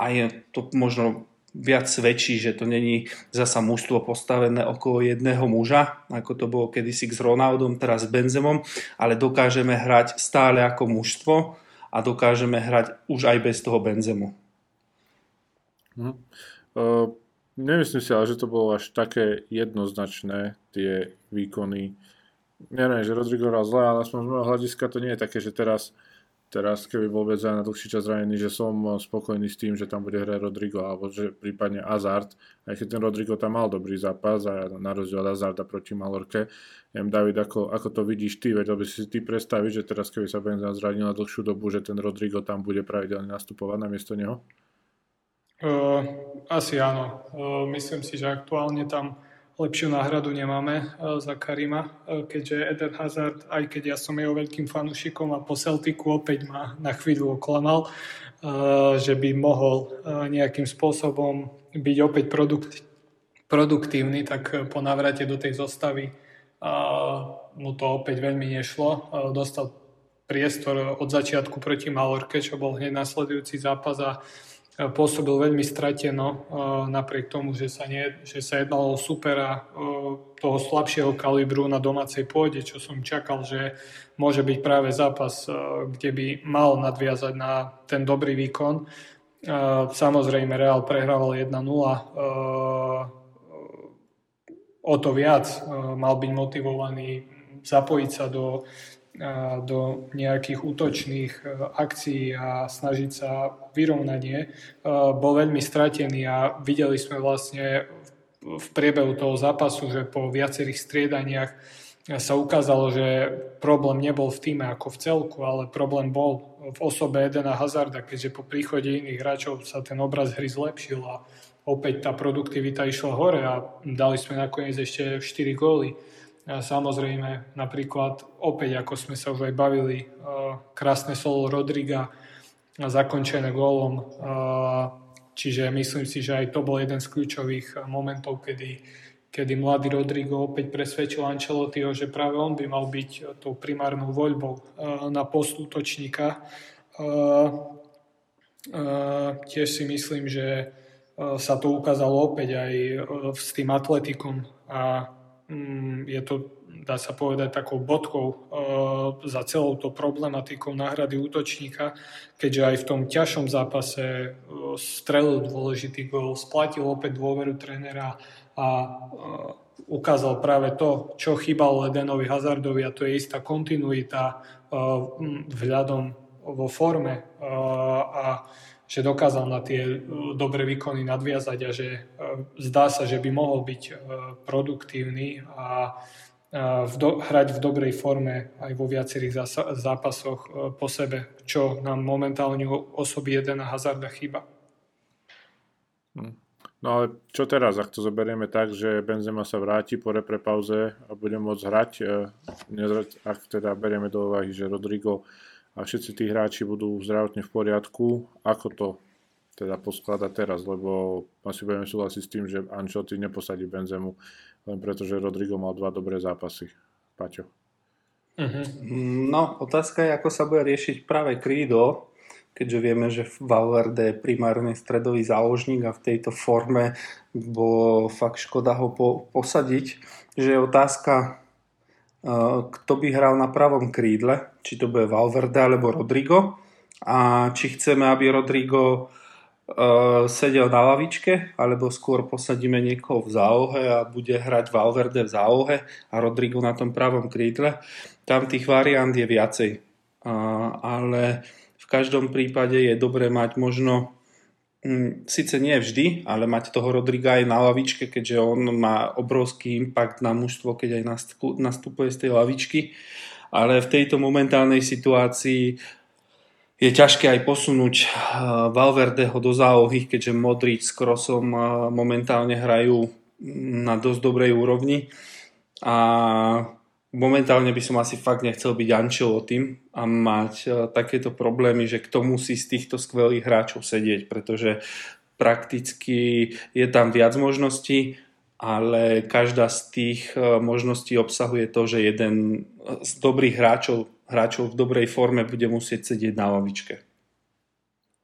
uh, aj to možno viac svedčí, že to není zasa mužstvo postavené okolo jedného muža, ako to bolo kedysi s Ronaldom, teraz s Benzemom, ale dokážeme hrať stále ako mužstvo a dokážeme hrať už aj bez toho Benzemu. Hm. Uh, nemyslím si ale, že to bolo až také jednoznačné, tie výkony. Neviem, že Rodrigo hral zle, ale z môjho hľadiska to nie je také, že teraz uh, teraz, keby bol Benzema na dlhší čas zranený, že som spokojný s tým, že tam bude hrať Rodrigo, alebo že prípadne Hazard, aj keď ten Rodrigo tam mal dobrý zápas a na rozdiel od Hazarda proti Malorke. Neviem, David, ako, ako to vidíš ty, vedel by si ty predstaviť, že teraz, keby sa Benzema zranil na dlhšiu dobu, že ten Rodrigo tam bude pravidelne nastupovať na miesto neho? Uh, asi áno. Uh, myslím si, že aktuálne tam lepšiu náhradu nemáme e, za Karima, e, keďže Eden Hazard, aj keď ja som jeho veľkým fanúšikom a po Celticu opäť ma na chvíľu oklamal, e, že by mohol nejakým spôsobom byť opäť produkt, produktívny, tak po návrate do tej zostavy mu to opäť veľmi nešlo. Dostal priestor od začiatku proti Malorke, čo bol hneď nasledujúci zápas a pôsobil veľmi strateno e, napriek tomu, že sa, nie, že sa jednalo o supera e, toho slabšieho kalibru na domácej pôde, čo som čakal, že môže byť práve zápas, e, kde by mal nadviazať na ten dobrý výkon. Samozrejme, Real prehrával 1-0. O to viac mal byť motivovaný zapojiť sa do do nejakých útočných e, akcií a snažiť sa vyrovnanie, e, bol veľmi stratený a videli sme vlastne v priebehu toho zápasu, že po viacerých striedaniach sa ukázalo, že problém nebol v týme ako v celku, ale problém bol v osobe Edena Hazarda, keďže po príchode iných hráčov sa ten obraz hry zlepšil a opäť tá produktivita išla hore a dali sme nakoniec ešte 4 góly. Samozrejme, napríklad opäť, ako sme sa už aj bavili, krásne solo Rodriga zakončené gólom. Čiže myslím si, že aj to bol jeden z kľúčových momentov, kedy, kedy mladý Rodrigo opäť presvedčil Ancelottiho, že práve on by mal byť tou primárnou voľbou na post útočníka. Tiež si myslím, že sa to ukázalo opäť aj s tým atletikom a je to dá sa povedať, takou bodkou za celou to problematikou náhrady útočníka, keďže aj v tom ťažšom zápase strelil dôležitý gol, splatil opäť dôveru trénera a ukázal práve to, čo chýbalo Ledenovi Hazardovi a to je istá kontinuita vzhľadom vo forme a že dokázal na tie e, dobré výkony nadviazať a že e, zdá sa, že by mohol byť e, produktívny a v do, hrať v dobrej forme aj vo viacerých zápasoch po sebe, čo nám momentálne osoby jeden hazarda chýba. Hm. No ale čo teraz, ak to zoberieme tak, že Benzema sa vráti po repre pauze a bude môcť hrať, ak teda berieme do úvahy, že Rodrigo a všetci tí hráči budú zdravotne v poriadku, ako to teda posklada teraz, lebo asi budeme súhlasiť s tým, že Ancelotti neposadí Benzemu, len preto, že Rodrigo mal dva dobré zápasy. Paťo. Uh-huh. No, otázka je, ako sa bude riešiť práve krído, keďže vieme, že Valverde je primárne stredový záložník a v tejto forme bolo fakt škoda ho po, posadiť. Že je otázka, kto by hral na pravom krídle, či to bude Valverde alebo Rodrigo a či chceme, aby Rodrigo sedel na lavičke, alebo skôr posadíme niekoho v zálohe a bude hrať Valverde v zálohe a Rodrigo na tom pravom krídle. Tam tých variant je viacej. Ale v každom prípade je dobré mať možno Mm, síce nie vždy, ale mať toho Rodriga aj na lavičke, keďže on má obrovský impact na mužstvo, keď aj nastupuje z tej lavičky. Ale v tejto momentálnej situácii je ťažké aj posunúť eh, Valverdeho do zálohy, keďže Modrič s Krosom eh, momentálne hrajú na dosť dobrej úrovni. A momentálne by som asi fakt nechcel byť tým a mať uh, takéto problémy, že kto musí z týchto skvelých hráčov sedieť, pretože prakticky je tam viac možností, ale každá z tých uh, možností obsahuje to, že jeden z dobrých hráčov, hráčov v dobrej forme bude musieť sedieť na lavičke.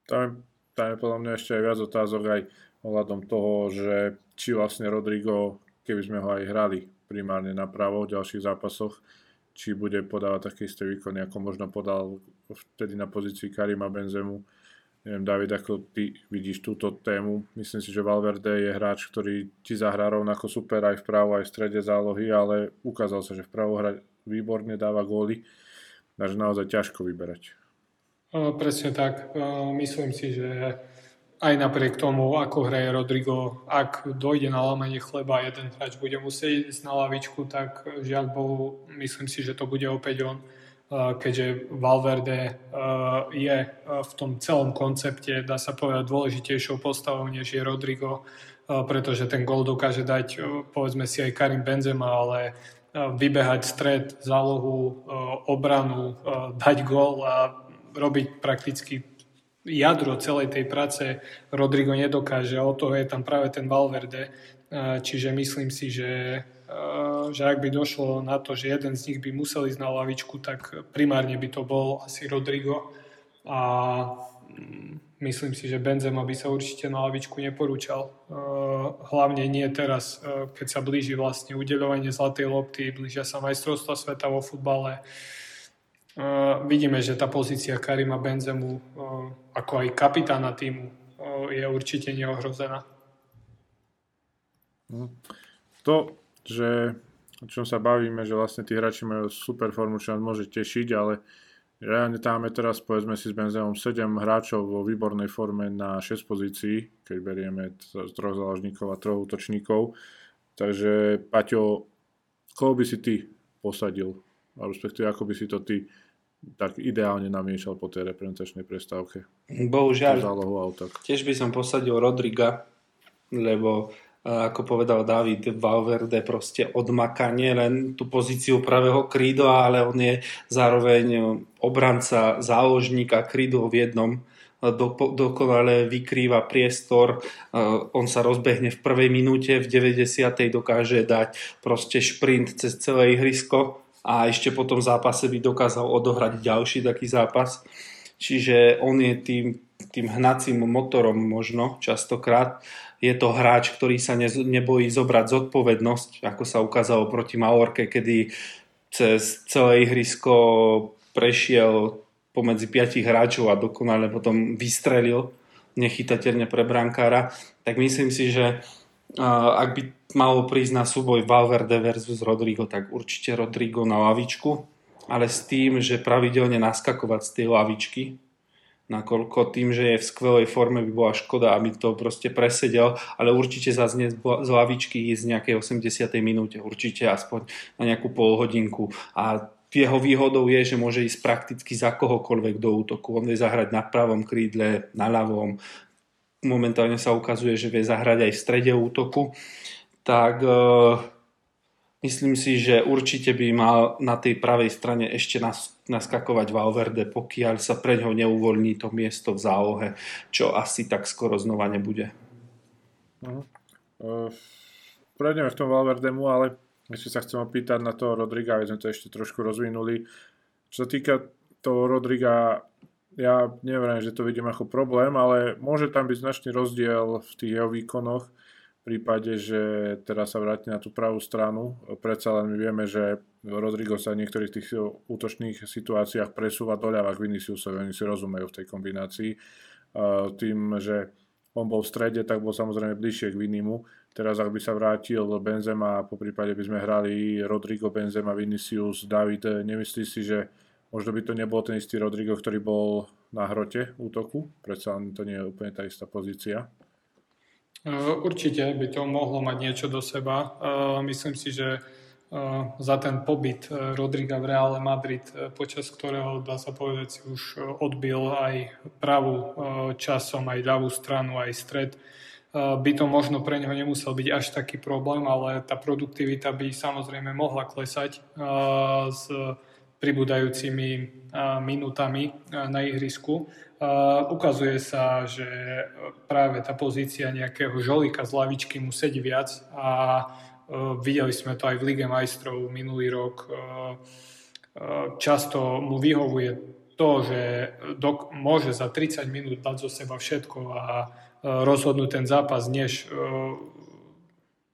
Tam, tam je podľa mňa ešte aj viac otázok aj ohľadom toho, že či vlastne Rodrigo, keby sme ho aj hrali primárne napravo v ďalších zápasoch, či bude podávať také isté výkony, ako možno podal vtedy na pozícii Karima Benzemu. Neviem, David, ako ty vidíš túto tému. Myslím si, že Valverde je hráč, ktorý ti zahrá rovnako super aj vpravo, aj v strede zálohy, ale ukázal sa, že vpravo hra výborne dáva góly, takže naozaj ťažko vyberať. Presne tak. Myslím si, že aj napriek tomu, ako hraje Rodrigo, ak dojde na lámanie chleba a jeden hráč bude musieť ísť na lavičku, tak žiaľ Bohu, myslím si, že to bude opäť on, keďže Valverde je v tom celom koncepte, dá sa povedať, dôležitejšou postavou, než je Rodrigo, pretože ten gol dokáže dať, povedzme si, aj Karim Benzema, ale vybehať stred, zálohu, obranu, dať gol a robiť prakticky jadro celej tej práce Rodrigo nedokáže a od toho je tam práve ten Valverde. Čiže myslím si, že, že ak by došlo na to, že jeden z nich by musel ísť na lavičku, tak primárne by to bol asi Rodrigo. A mm, myslím si, že Benzema by sa určite na lavičku neporúčal. Hlavne nie teraz, keď sa blíži vlastne udeľovanie zlatej lopty, blížia sa majstrovstva sveta vo futbale Vidíme, že tá pozícia Karima Benzemu uh, ako aj kapitána týmu uh, je určite neohrozená. Mhm. To, že o čom sa bavíme, že vlastne tí hráči majú super formu, čo nás môže tešiť, ale reálne tam máme teraz, povedzme si s Benzemom 7 hráčov vo výbornej forme na 6 pozícií, keď berieme troch záložníkov a troch útočníkov. Takže, Paťo, koho by si ty posadil? A respektíve, ako by si to ty tak ideálne namiešal po tej reprezentačnej prestávke. Bohužiaľ, tiež by som posadil Rodriga, lebo ako povedal David, Valverde proste odmakanie len tú pozíciu pravého krído, ale on je zároveň obranca záložníka krídu v jednom dokonale vykrýva priestor, on sa rozbehne v prvej minúte, v 90. dokáže dať proste šprint cez celé ihrisko a ešte po tom zápase by dokázal odohrať ďalší taký zápas. Čiže on je tým, tým hnacím motorom možno častokrát je to hráč, ktorý sa ne, nebojí zobrať zodpovednosť, ako sa ukázalo proti Maorke, kedy cez celé ihrisko prešiel pomedzi piatich hráčov a dokonale potom vystrelil nechytateľne pre brankára, tak myslím si, že ak by malo prísť na súboj Valverde versus Rodrigo, tak určite Rodrigo na lavičku, ale s tým, že pravidelne naskakovať z tej lavičky, nakoľko tým, že je v skvelej forme by bola škoda, aby to proste presedel, ale určite zaznie z lavičky ísť z nejakej 80. minúte, určite aspoň na nejakú polhodinku a jeho výhodou je, že môže ísť prakticky za kohokoľvek do útoku. On vie zahrať na pravom krídle, na ľavom. Momentálne sa ukazuje, že vie zahrať aj v strede útoku. Tak uh, Myslím si, že určite by mal na tej pravej strane ešte nas, naskakovať Valverde, pokiaľ sa pre ňo neuvoľní to miesto v zálohe, čo asi tak skoro znova nebude. Uh-huh. Uh, prejdeme v tom Valverdemu, ale ešte sa chcem opýtať na toho Rodriga, aby sme to ešte trošku rozvinuli. Čo sa týka toho Rodriga, ja neviem, že to vidím ako problém, ale môže tam byť značný rozdiel v tých jeho výkonoch prípade, že teraz sa vráti na tú pravú stranu. Predsa len my vieme, že Rodrigo sa v niektorých tých útočných situáciách presúva doľava k Viniciusovi, oni si rozumejú v tej kombinácii. Tým, že on bol v strede, tak bol samozrejme bližšie k Vinimu. Teraz ak by sa vrátil Benzema, po prípade by sme hrali Rodrigo, Benzema, Vinicius, David, nemyslí si, že možno by to nebol ten istý Rodrigo, ktorý bol na hrote útoku? Predsa to nie je úplne tá istá pozícia. Určite by to mohlo mať niečo do seba. Myslím si, že za ten pobyt Rodriga v Reále Madrid, počas ktorého, dá sa povedať, si už odbil aj pravú časom, aj ľavú stranu, aj stred, by to možno pre neho nemusel byť až taký problém, ale tá produktivita by samozrejme mohla klesať s pribúdajúcimi minútami na ihrisku. Ukazuje sa, že práve tá pozícia nejakého žolika z lavičky mu sedí viac a videli sme to aj v Lige majstrov minulý rok. Často mu vyhovuje to, že dok- môže za 30 minút dať zo seba všetko a rozhodnúť ten zápas, než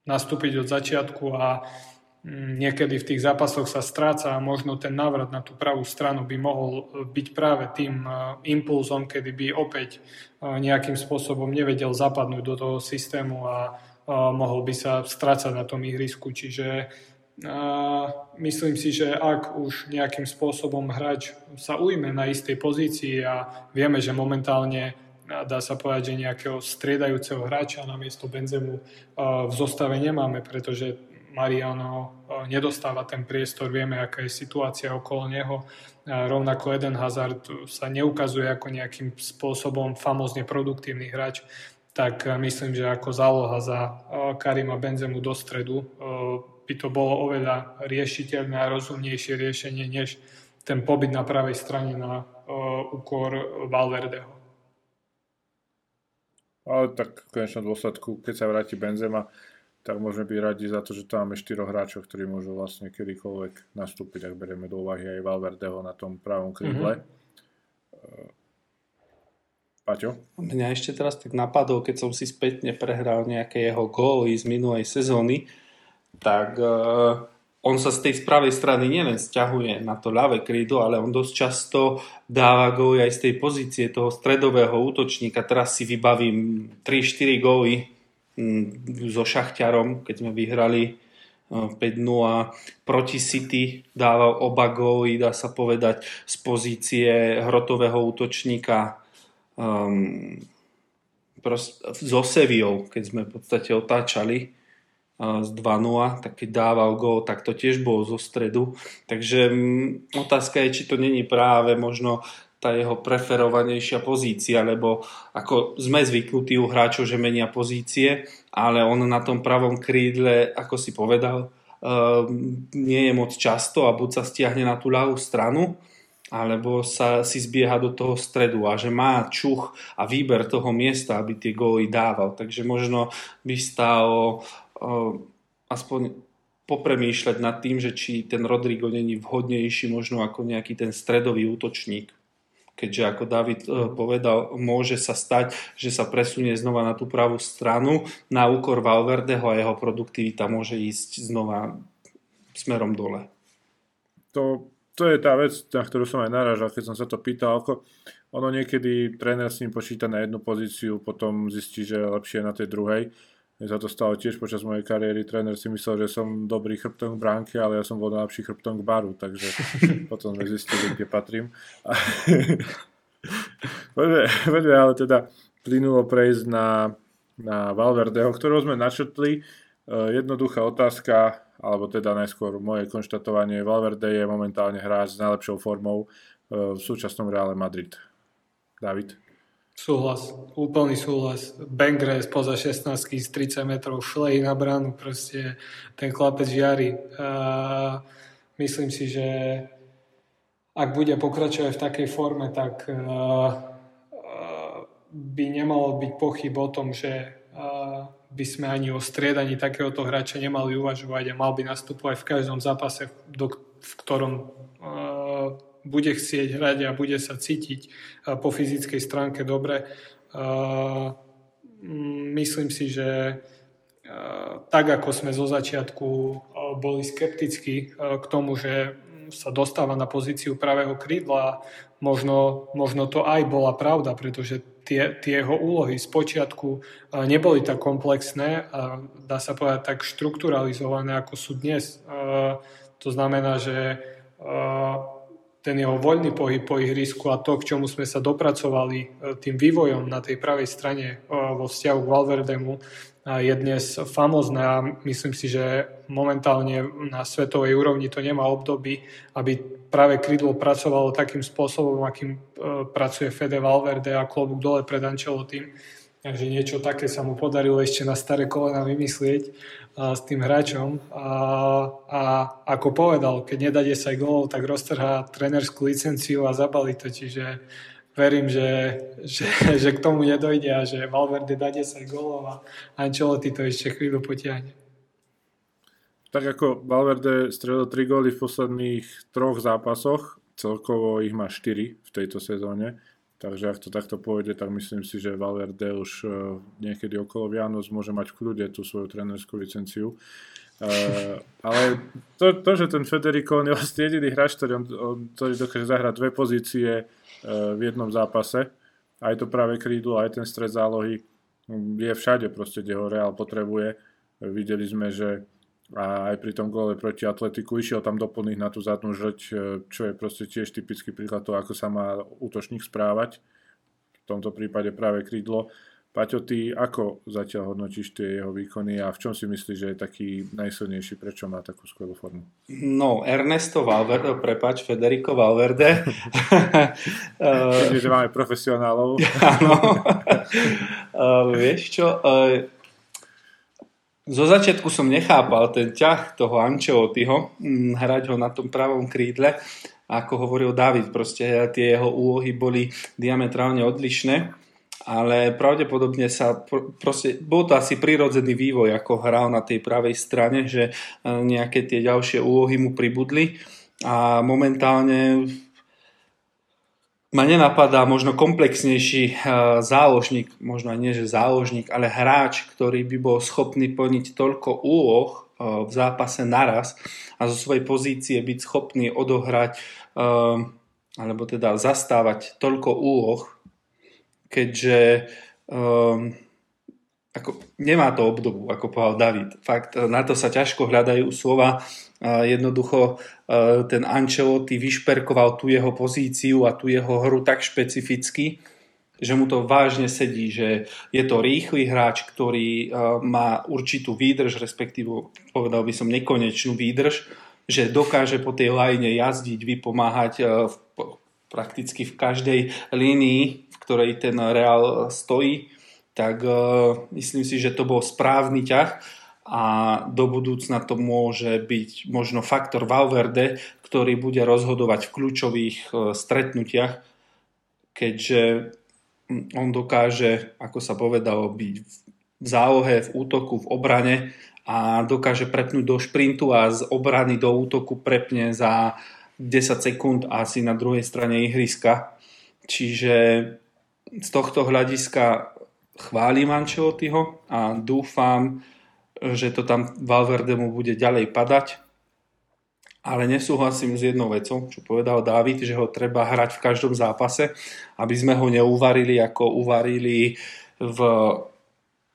nastúpiť od začiatku a Mm, niekedy v tých zápasoch sa stráca a možno ten návrat na tú pravú stranu by mohol e, byť práve tým e, impulzom, kedy by opäť e, nejakým spôsobom nevedel zapadnúť do toho systému a mohol by sa strácať na tom ihrisku. Čiže myslím si, že ak už nejakým spôsobom hráč sa ujme na istej pozícii a vieme, že momentálne dá sa povedať, že nejakého striedajúceho hráča na miesto Benzemu v zostave nemáme, pretože Mariano e, nedostáva ten priestor, vieme, aká je situácia okolo neho. Rovnako Eden Hazard sa neukazuje ako nejakým spôsobom famózne produktívny hráč, tak e, myslím, že ako záloha za e, Karima Benzemu do stredu by to bolo oveľa riešiteľné a rozumnejšie riešenie, než ten pobyt na pravej strane na úkor Valverdeho. Ale tak v konečnom dôsledku, keď sa vráti Benzema, tak môžeme byť radi za to, že tam máme štyroch hráčov, ktorí môžu vlastne kedykoľvek nastúpiť, ak berieme do úvahy aj Valverdeho na tom pravom krídle. Mm-hmm. Paťo? Mňa ešte teraz tak napadol, keď som si spätne prehral nejaké jeho góly z minulej sezóny, tak uh, on sa z tej pravej strany nielen stiahuje na to ľavé krídlo, ale on dosť často dáva góly aj z tej pozície toho stredového útočníka. Teraz si vybavím 3-4 góly so Šachťarom, keď sme vyhrali 5-0 proti City, dával oba góly, dá sa povedať, z pozície hrotového útočníka um, so Sevillou, keď sme v podstate otáčali uh, z 2-0, tak keď dával gól, tak to tiež bolo zo stredu. Takže um, otázka je, či to není práve možno tá jeho preferovanejšia pozícia, lebo ako sme zvyknutí u hráčov, že menia pozície, ale on na tom pravom krídle, ako si povedal, ehm, nie je moc často a buď sa stiahne na tú ľavú stranu, alebo sa si zbieha do toho stredu a že má čuch a výber toho miesta, aby tie góly dával. Takže možno by stalo uh, aspoň popremýšľať nad tým, že či ten Rodrigo není vhodnejší možno ako nejaký ten stredový útočník keďže ako David uh, povedal, môže sa stať, že sa presunie znova na tú pravú stranu na úkor Valverdeho a jeho produktivita môže ísť znova smerom dole. To, to je tá vec, na ktorú som aj naražal, keď som sa to pýtal, ako ono niekedy tréner s ním počíta na jednu pozíciu, potom zistí, že je lepšie na tej druhej. Mne sa to stalo tiež počas mojej kariéry. Tréner si myslel, že som dobrý chrbtom k bránke, ale ja som bol najlepší chrbtom k baru, takže <laughs> potom sme zistili, kde patrím. <laughs> poďme ale teda plynulo prejsť na, na Valverdeho, ktorého sme načrtli. Uh, jednoduchá otázka, alebo teda najskôr moje konštatovanie, Valverde je momentálne hráč s najlepšou formou uh, v súčasnom Reále Madrid. David? Súhlas, úplný súhlas. Bengre spoza 16 z 30 metrov, šlej na bránu, proste ten chlapec žiari. A myslím si, že ak bude pokračovať v takej forme, tak by nemalo byť pochyb o tom, že by sme ani o striedaní takéhoto hráča nemali uvažovať a mal by nastupovať v každom zápase, v ktorom bude chcieť hrať a bude sa cítiť po fyzickej stránke dobre. Myslím si, že tak ako sme zo začiatku boli skeptickí k tomu, že sa dostáva na pozíciu pravého krídla, možno, možno to aj bola pravda, pretože tie, tie jeho úlohy z počiatku neboli tak komplexné a dá sa povedať tak štrukturalizované, ako sú dnes. To znamená, že ten jeho voľný pohyb po ihrisku a to, k čomu sme sa dopracovali e, tým vývojom na tej pravej strane e, vo vzťahu k Valverdemu, je dnes famozné a myslím si, že momentálne na svetovej úrovni to nemá obdoby, aby práve krídlo pracovalo takým spôsobom, akým e, pracuje Fede Valverde a klobúk dole pred Ancelotým. Takže niečo také sa mu podarilo ešte na staré kolena vymyslieť a, s tým hráčom. A, a ako povedal, keď nedá 10 gólov, tak roztrhá trenerskú licenciu a zabalí to, čiže verím, že, že, že k tomu nedojde a že Valverde dá 10 gólov a Ancelotti to ešte chvíľu potiahne. Tak ako Valverde strelil 3 góly v posledných troch zápasoch, celkovo ich má 4 v tejto sezóne, Takže ak to takto pôjde, tak myslím si, že Valverde už e, niekedy okolo Vianoc môže mať v kľude tú svoju trénerskú licenciu. Uh, ale to, to, že ten Federico on je vlastne jediný hráč, ktorý, on, on, ktorý dokáže zahrať dve pozície uh, v jednom zápase, aj to práve krídlo, aj ten stred zálohy, je všade proste, kde ho Real potrebuje. Videli sme, že a aj pri tom gole proti Atletiku išiel tam doplniť na tú zadnú žrť, e, čo je proste tiež typický príklad toho, ako sa má útočník správať. V tomto prípade práve krídlo. Paťo, ty ako zatiaľ hodnotíš tie jeho výkony a v čom si myslíš, že je taký najsilnejší, prečo má takú skvelú formu? No, Ernesto Valverde, prepač, Federico Valverde. Keďže <laughs> máme profesionálov. <laughs> Áno. uh, <laughs> vieš čo, uh, zo začiatku som nechápal ten ťah toho Ancelottiho, hm, hrať ho na tom pravom krídle. Ako hovoril David, proste tie jeho úlohy boli diametrálne odlišné, ale pravdepodobne sa, proste, bol to asi prirodzený vývoj, ako hral na tej pravej strane, že e, nejaké tie ďalšie úlohy mu pribudli a momentálne ma nenapadá možno komplexnejší eh, záložník, možno aj nie, že záložník, ale hráč, ktorý by bol schopný plniť toľko úloh eh, v zápase naraz a zo svojej pozície byť schopný odohrať eh, alebo teda zastávať toľko úloh, keďže ako, nemá to obdobu, ako povedal David. Fakt, na to sa ťažko hľadajú slova. Jednoducho ten Ancelotti vyšperkoval tú jeho pozíciu a tú jeho hru tak špecificky, že mu to vážne sedí, že je to rýchly hráč, ktorý má určitú výdrž, respektíve povedal by som nekonečnú výdrž, že dokáže po tej lajne jazdiť, vypomáhať v, prakticky v každej línii, v ktorej ten Real stojí tak uh, myslím si, že to bol správny ťah a do budúcna to môže byť možno faktor Valverde, ktorý bude rozhodovať v kľúčových uh, stretnutiach, keďže on dokáže, ako sa povedalo, byť v zálohe, v útoku, v obrane a dokáže prepnúť do šprintu a z obrany do útoku prepne za 10 sekúnd asi na druhej strane ihriska. Čiže z tohto hľadiska chválim Ancelottiho a dúfam, že to tam Valverdemu bude ďalej padať. Ale nesúhlasím s jednou vecou, čo povedal David, že ho treba hrať v každom zápase, aby sme ho neuvarili ako uvarili v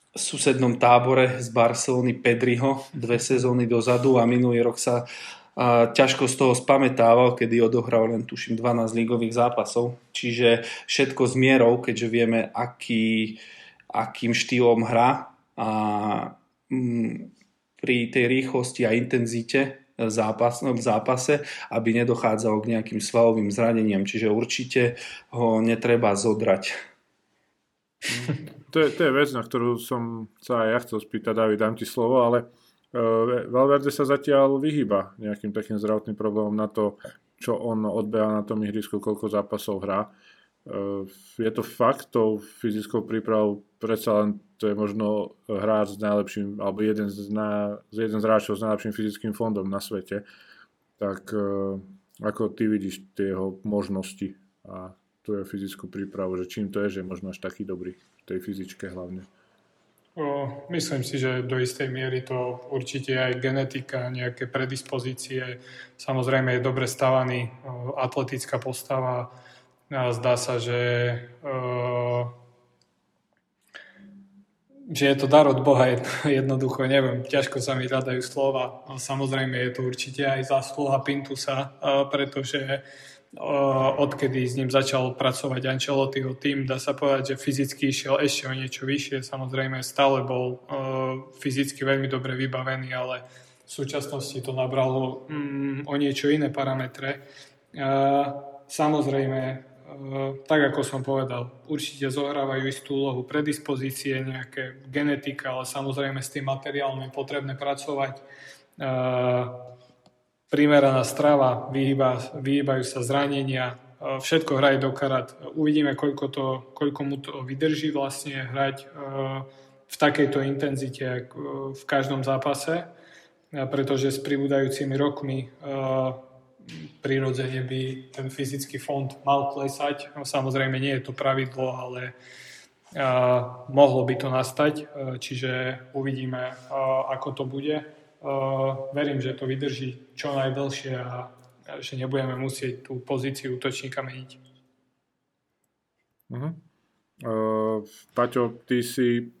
susednom tábore z Barcelony Pedriho dve sezóny dozadu a minulý rok sa a ťažko z toho spametával, kedy odohral len tuším 12 lígových zápasov. Čiže všetko s mierou, keďže vieme, aký, akým štýlom hrá a mm, pri tej rýchlosti a intenzite zápas, v zápase, aby nedochádzalo k nejakým svalovým zraneniam. Čiže určite ho netreba zodrať. To je, to je vec, na ktorú som sa aj ja chcel spýtať, David, dám ti slovo, ale uh, Valverde sa zatiaľ vyhýba nejakým takým zdravotným problémom na to, čo on odbeha na tom ihrisku, koľko zápasov hrá. Uh, je to fakt, tou fyzickou prípravou predsa len to je možno hráč s najlepším, alebo jeden z, na, jeden z hráčov s najlepším fyzickým fondom na svete. Tak uh, ako ty vidíš tie jeho možnosti a tú fyzickú prípravu, že čím to je, že je možno až taký dobrý v tej fyzičke hlavne? O, myslím si, že do istej miery to určite aj genetika, nejaké predispozície. Samozrejme je dobre stavaný, o, atletická postava. A zdá sa, že o, že je to dar od Boha jednoducho, neviem, ťažko sa mi hľadajú slova. Samozrejme je to určite aj zásluha Pintusa, pretože odkedy s ním začal pracovať Ancelottiho tým, dá sa povedať, že fyzicky išiel ešte o niečo vyššie. Samozrejme stále bol fyzicky veľmi dobre vybavený, ale v súčasnosti to nabralo mm, o niečo iné parametre. Samozrejme tak ako som povedal, určite zohrávajú istú úlohu predispozície, nejaké genetika, ale samozrejme s tým materiálom je potrebné pracovať. Eh, primeraná strava, vyhýba, vyhýbajú sa zranenia, eh, všetko hraje do karat. Uvidíme, koľko, to, koľko mu to vydrží vlastne hrať v takejto intenzite v každom zápase, pretože s pribúdajúcimi rokmi prirodzene by ten fyzický fond mal klesať. No, samozrejme nie je to pravidlo, ale uh, mohlo by to nastať, uh, čiže uvidíme, uh, ako to bude. Uh, verím, že to vydrží čo najdlhšie a že nebudeme musieť tú pozíciu útočníka meniť. Uh-huh. Uh, Paťo, ty si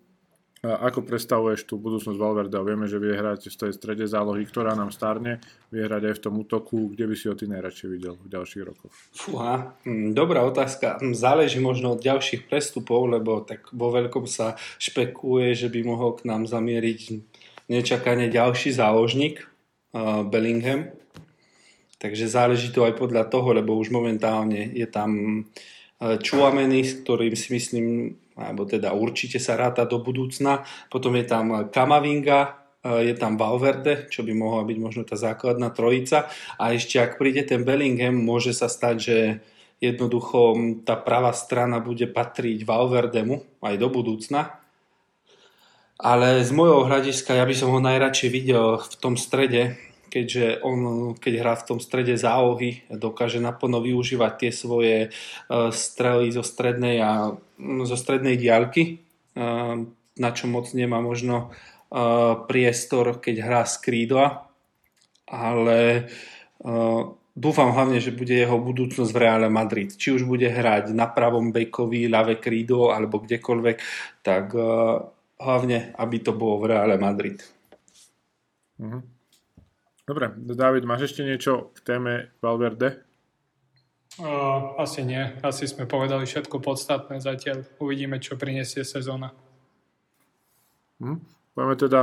ako predstavuješ tú budúcnosť Valverde? Vieme, že vie hrať v tej strede zálohy, ktorá nám starne, vie hrať aj v tom útoku. Kde by si ho ty najradšej videl v ďalších rokoch? Fúha, hm, dobrá otázka. Hm, záleží možno od ďalších prestupov, lebo tak vo veľkom sa špekuje, že by mohol k nám zamieriť nečakane ďalší záložník, uh, Bellingham. Takže záleží to aj podľa toho, lebo už momentálne je tam Čuameny, s ktorým si myslím alebo teda určite sa ráta do budúcna. Potom je tam Kamavinga, e, je tam Valverde, čo by mohla byť možno tá základná trojica. A ešte ak príde ten Bellingham, môže sa stať, že jednoducho tá pravá strana bude patriť Valverdemu aj do budúcna. Ale z môjho hľadiska ja by som ho najradšej videl v tom strede, keďže on, keď hrá v tom strede zálohy, dokáže naplno využívať tie svoje e, strely zo strednej a mm, zo strednej diaľky, e, na čo moc nemá možno e, priestor, keď hrá z krídla, ale dúfam hlavne, že bude jeho budúcnosť v Reále Madrid. Či už bude hrať na pravom bekovi, ľavé krídlo alebo kdekoľvek, tak hlavne, aby to bolo v Reále Madrid. Uh-huh. Dobre, David, máš ešte niečo k téme Valverde? Uh, asi nie. Asi sme povedali všetko podstatné zatiaľ. Uvidíme, čo prinesie sezóna. Hm. Poďme teda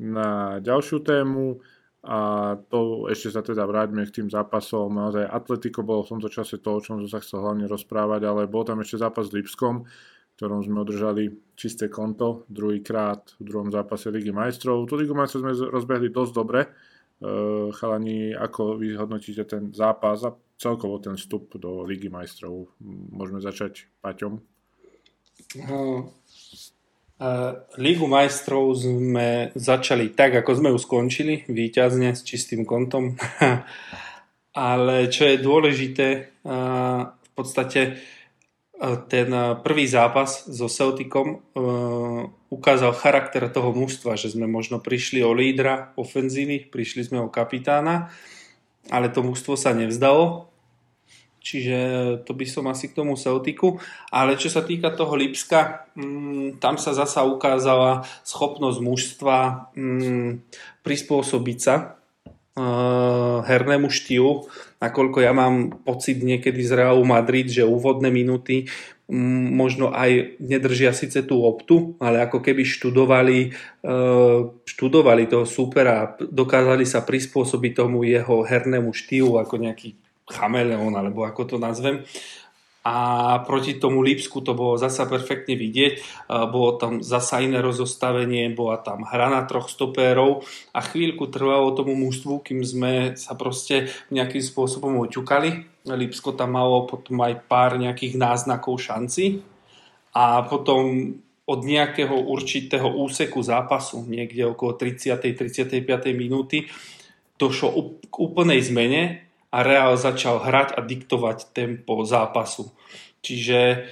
na ďalšiu tému a to ešte sa teda vráťme k tým zápasom. Naozaj Atletico bolo v tomto čase to, o čom som sa chcel hlavne rozprávať, ale bol tam ešte zápas s Lipskom, ktorom sme udržali čisté konto, druhýkrát v druhom zápase Ligy majstrov. Tu Ligu majstrov sme rozbehli dosť dobre, chalani, ako vy hodnotíte ten zápas a celkovo ten vstup do Ligy majstrov? Môžeme začať Paťom? Uh, Ligu majstrov sme začali tak, ako sme ju skončili, výťazne s čistým kontom. <laughs> Ale čo je dôležité, uh, v podstate ten prvý zápas so Celticom ukázal charakter toho mužstva, že sme možno prišli o lídra ofenzívy, prišli sme o kapitána, ale to mužstvo sa nevzdalo Čiže to by som asi k tomu Celticu. Ale čo sa týka toho Lipska, mm, tam sa zasa ukázala schopnosť mužstva mm, prispôsobiť sa hernému štýlu, nakoľko ja mám pocit niekedy z Realu Madrid, že úvodné minúty mm, možno aj nedržia síce tú optu, ale ako keby študovali, uh, študovali toho supera dokázali sa prispôsobiť tomu jeho hernému štýlu ako nejaký chameleón, alebo ako to nazvem. A proti tomu Lipsku to bolo zasa perfektne vidieť. Bolo tam zasa iné rozostavenie, bola tam hra na troch stopérov a chvíľku trvalo tomu mužstvu, kým sme sa proste nejakým spôsobom oťukali. Lipsko tam malo potom aj pár nejakých náznakov šanci a potom od nejakého určitého úseku zápasu, niekde okolo 30. 35. minúty, došlo k úplnej zmene a Real začal hrať a diktovať tempo zápasu. Čiže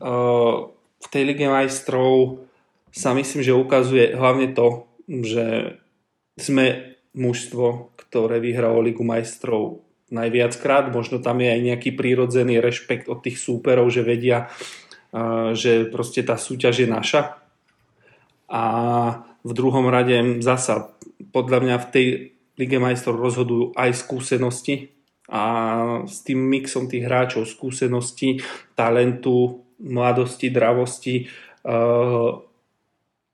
uh, v tej Lige majstrov sa myslím, že ukazuje hlavne to, že sme mužstvo, ktoré vyhralo Ligu majstrov najviackrát. Možno tam je aj nejaký prírodzený rešpekt od tých súperov, že vedia, uh, že proste tá súťaž je naša. A v druhom rade zasa podľa mňa v tej Lige majstrov rozhodujú aj skúsenosti a s tým mixom tých hráčov, skúseností, talentu, mladosti, dravosti uh,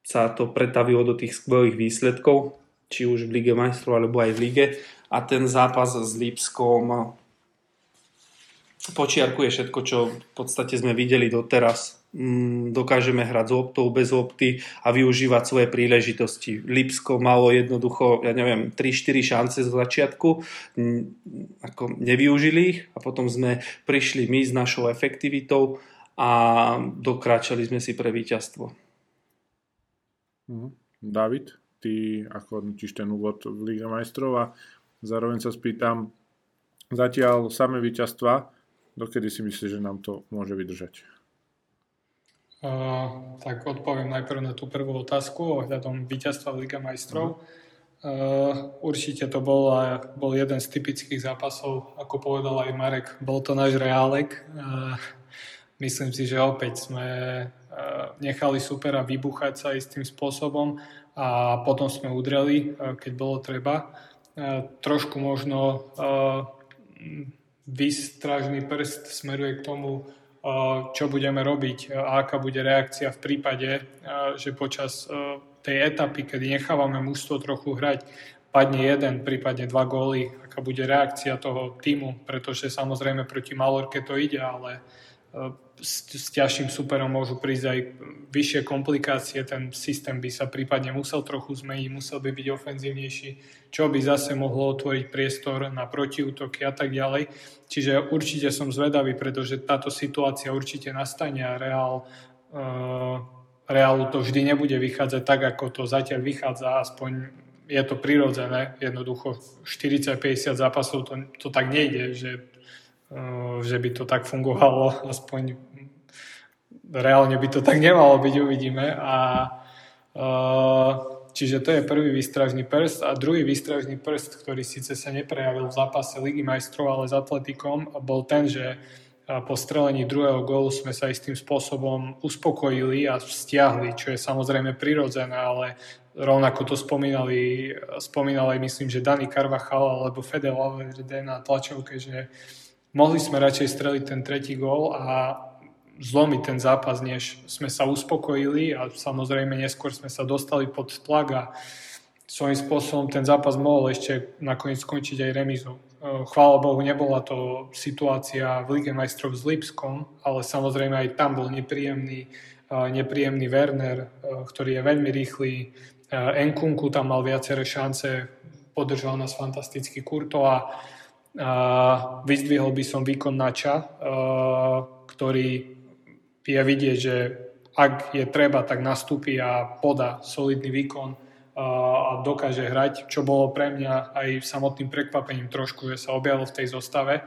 sa to pretavilo do tých skvelých výsledkov, či už v Lige majstrov alebo aj v Lige. A ten zápas s Lipskom počiarkuje všetko, čo v podstate sme videli doteraz dokážeme hrať s loptou, bez lopty a využívať svoje príležitosti. Lipsko malo jednoducho, ja neviem, 3-4 šance zo začiatku, mm, ako nevyužili ich a potom sme prišli my s našou efektivitou a dokráčali sme si pre víťazstvo. Mhm. David, ty ako hodnotíš ten úvod v Liga majstrov a zároveň sa spýtam, zatiaľ samé víťazstva, dokedy si myslíš, že nám to môže vydržať? Uh, tak odpoviem najprv na tú prvú otázku ohľadom víťazstva Liga majstrov. Uh, určite to bol, bol jeden z typických zápasov, ako povedal aj Marek, bol to náš reálek. Uh, myslím si, že opäť sme nechali supera vybuchať sa istým spôsobom a potom sme udreli, keď bolo treba. Trošku možno výstražný prst smeruje k tomu, čo budeme robiť a aká bude reakcia v prípade, že počas tej etapy, kedy nechávame mužstvo trochu hrať, padne jeden, prípadne dva góly, aká bude reakcia toho týmu, pretože samozrejme proti Malorke to ide, ale s, s ťažším superom môžu prísť aj vyššie komplikácie, ten systém by sa prípadne musel trochu zmeniť, musel by byť ofenzívnejší, čo by zase mohlo otvoriť priestor na protiútoky a tak ďalej. Čiže určite som zvedavý, pretože táto situácia určite nastane a Reál, uh, Reálu to vždy nebude vychádzať tak, ako to zatiaľ vychádza, aspoň je to prirodzené, jednoducho 40-50 zápasov to, to tak nejde, že, uh, že by to tak fungovalo, aspoň reálne by to tak nemalo byť, uvidíme. A uh, Čiže to je prvý výstražný prst a druhý výstražný prst, ktorý síce sa neprejavil v zápase Ligy majstrov, ale s Atletikom, bol ten, že po strelení druhého gólu sme sa istým spôsobom uspokojili a stiahli, čo je samozrejme prirodzené, ale rovnako to spomínali, spomínali myslím, že Dani Carvachal alebo Fede Valverde na tlačovke, že mohli sme radšej streliť ten tretí gól a zlomiť ten zápas, než sme sa uspokojili a samozrejme neskôr sme sa dostali pod tlak a svojím spôsobom ten zápas mohol ešte nakoniec skončiť aj remizou. E, chvála Bohu, nebola to situácia v Lige majstrov s Lipskom, ale samozrejme aj tam bol nepríjemný, e, nepríjemný Werner, e, ktorý je veľmi rýchly. Enkunku tam mal viaceré šance, podržal nás fantasticky Kurto a vyzdvihol by som výkon Nača, ktorý je vidieť, že ak je treba, tak nastúpi a poda solidný výkon a dokáže hrať, čo bolo pre mňa aj samotným prekvapením trošku, že sa objavil v tej zostave,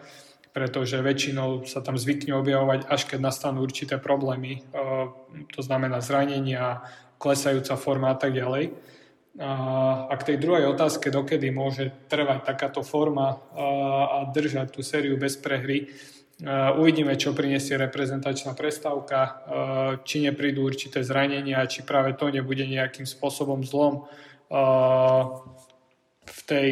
pretože väčšinou sa tam zvykne objavovať, až keď nastanú určité problémy, to znamená zranenia, klesajúca forma a tak ďalej. A k tej druhej otázke, dokedy môže trvať takáto forma a držať tú sériu bez prehry, uvidíme, čo prinesie reprezentačná prestávka, či neprídu určité zranenia, či práve to nebude nejakým spôsobom zlom v tej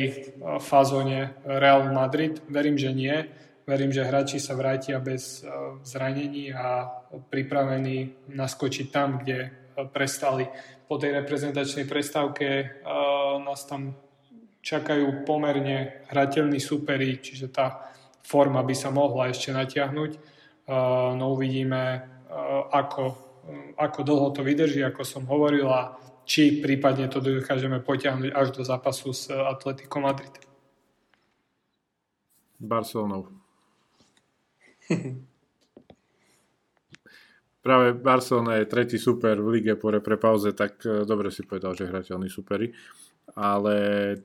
fazóne Real Madrid. Verím, že nie. Verím, že hráči sa vrátia bez zranení a pripravení naskočiť tam, kde prestali po tej reprezentačnej prestávke nás tam čakajú pomerne hrateľní superi, čiže tá forma by sa mohla ešte natiahnuť. No uvidíme, ako, ako dlho to vydrží, ako som hovoril, a či prípadne to dokážeme potiahnuť až do zápasu s Atletico Madrid. Barcelonou. <laughs> práve Barcelona je tretí super v lige po pauze, tak e, dobre si povedal, že hrateľní superi. Ale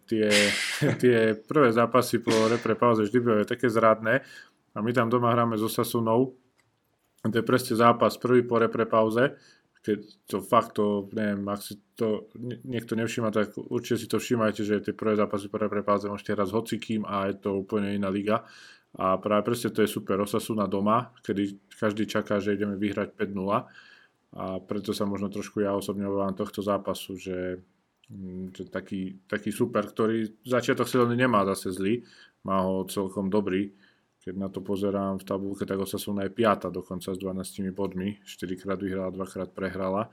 tie, <laughs> tie prvé zápasy po repre pauze vždy boli také zradné. A my tam doma hráme so Sasunou. To je presne zápas prvý po repre pauze. Keď to fakt to, neviem, ak si to niekto nevšíma, tak určite si to všímajte, že tie prvé zápasy po repre pauze môžete hrať s hocikým a je to úplne iná liga. A práve presne to je super. Osasuna doma, kedy každý čaká, že ideme vyhrať 5-0 a preto sa možno trošku ja osobne obávam tohto zápasu, že, mm, že taký, taký super, ktorý začiatok sezóny nemá zase zlý, má ho celkom dobrý. Keď na to pozerám v tabulke, tak Osasuna je 5 dokonca s 12 bodmi, 4 krát vyhrala, 2 krát prehrala.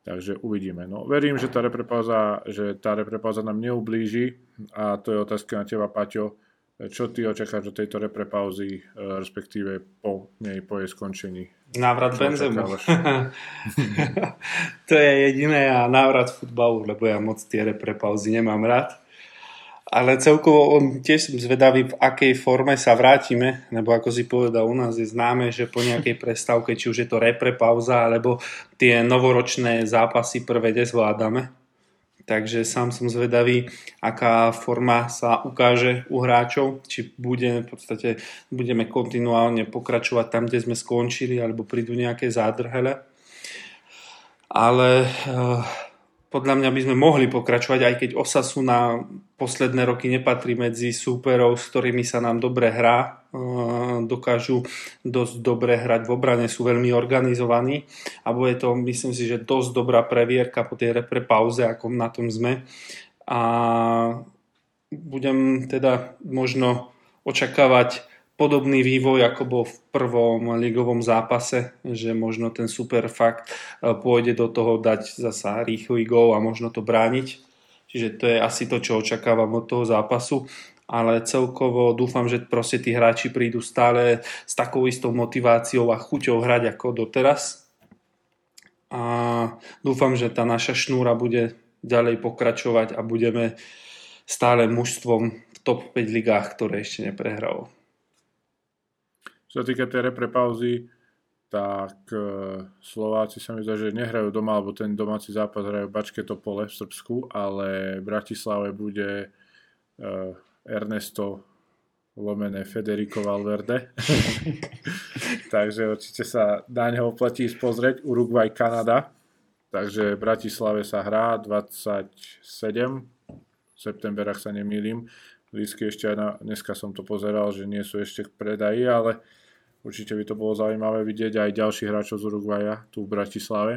Takže uvidíme. No, verím, že tá reprepauza, že tá reprepauza nám neublíži a to je otázka na teba, Paťo čo ty očakáš do tejto repre pauzy, e, respektíve po nej, po jej skončení? Návrat Benzemu. <laughs> to je jediné a návrat futbalu, lebo ja moc tie repre pauzy nemám rád. Ale celkovo on tiež som zvedavý, v akej forme sa vrátime, lebo ako si povedal, u nás je známe, že po nejakej <laughs> prestávke, či už je to repre pauza, alebo tie novoročné zápasy prvé nezvládame Takže sám som zvedavý, aká forma sa ukáže u hráčov, či bude, v podstate budeme kontinuálne pokračovať tam, kde sme skončili, alebo prídu nejaké zádrhele. Ale uh, podľa mňa by sme mohli pokračovať, aj keď Osasuna posledné roky nepatrí medzi súperov, s ktorými sa nám dobre hrá. Dokážu dosť dobre hrať v obrane, sú veľmi organizovaní a bude to, myslím si, že dosť dobrá previerka po tej repre pauze, ako na tom sme. A budem teda možno očakávať podobný vývoj, ako bol v prvom ligovom zápase, že možno ten super fakt e, pôjde do toho dať zasa rýchly gól a možno to brániť. Čiže to je asi to, čo očakávam od toho zápasu. Ale celkovo dúfam, že proste tí hráči prídu stále s takou istou motiváciou a chuťou hrať ako doteraz. A dúfam, že tá naša šnúra bude ďalej pokračovať a budeme stále mužstvom v top 5 ligách, ktoré ešte neprehralo. Čo sa týka tej repre pauzy, tak e, Slováci sa mi zdá, že nehrajú doma, alebo ten domáci zápas hrajú Bačke Topole v Srbsku, ale v Bratislave bude e, Ernesto lomené Federico Valverde. <laughs> Takže určite sa na neho platí pozrieť. Uruguay, Kanada. Takže v Bratislave sa hrá 27. september, ak sa nemýlim. Lísky ešte aj na, dneska som to pozeral, že nie sú ešte k predaji, ale Určite by to bolo zaujímavé vidieť aj ďalších hráčov z Uruguaya tu v Bratislave.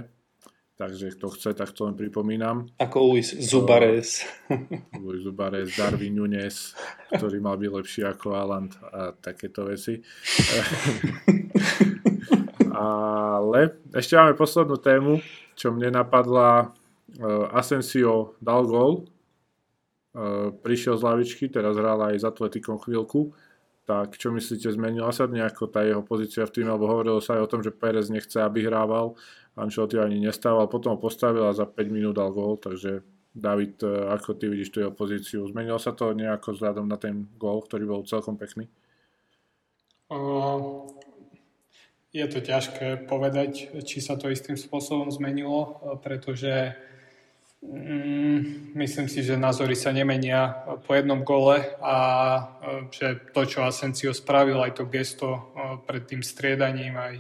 Takže kto chce, tak to len pripomínam. Ako Luis Zubares. <laughs> <laughs> Luis Zubares, Darwin Nunes, ktorý mal byť lepší ako Aland a takéto veci. <laughs> Ale ešte máme poslednú tému, čo mne napadla. Uh, Asensio dal gol, uh, prišiel z lavičky, teraz hral aj s Atletikom chvíľku tak čo myslíte, zmenila sa nejako tá jeho pozícia v tým, alebo hovorilo sa aj o tom, že Perez nechce, aby hrával, Ancelotti ani nestával, potom ho postavil a za 5 minút dal gól, takže David, e, ako ty vidíš tú jeho pozíciu? Zmenilo sa to nejako vzhľadom na ten gól, ktorý bol celkom pekný? Uh, je to ťažké povedať, či sa to istým spôsobom zmenilo, pretože Mm, myslím si, že názory sa nemenia po jednom gole a e, že to, čo Asensio spravil, aj to gesto e, pred tým striedaním, aj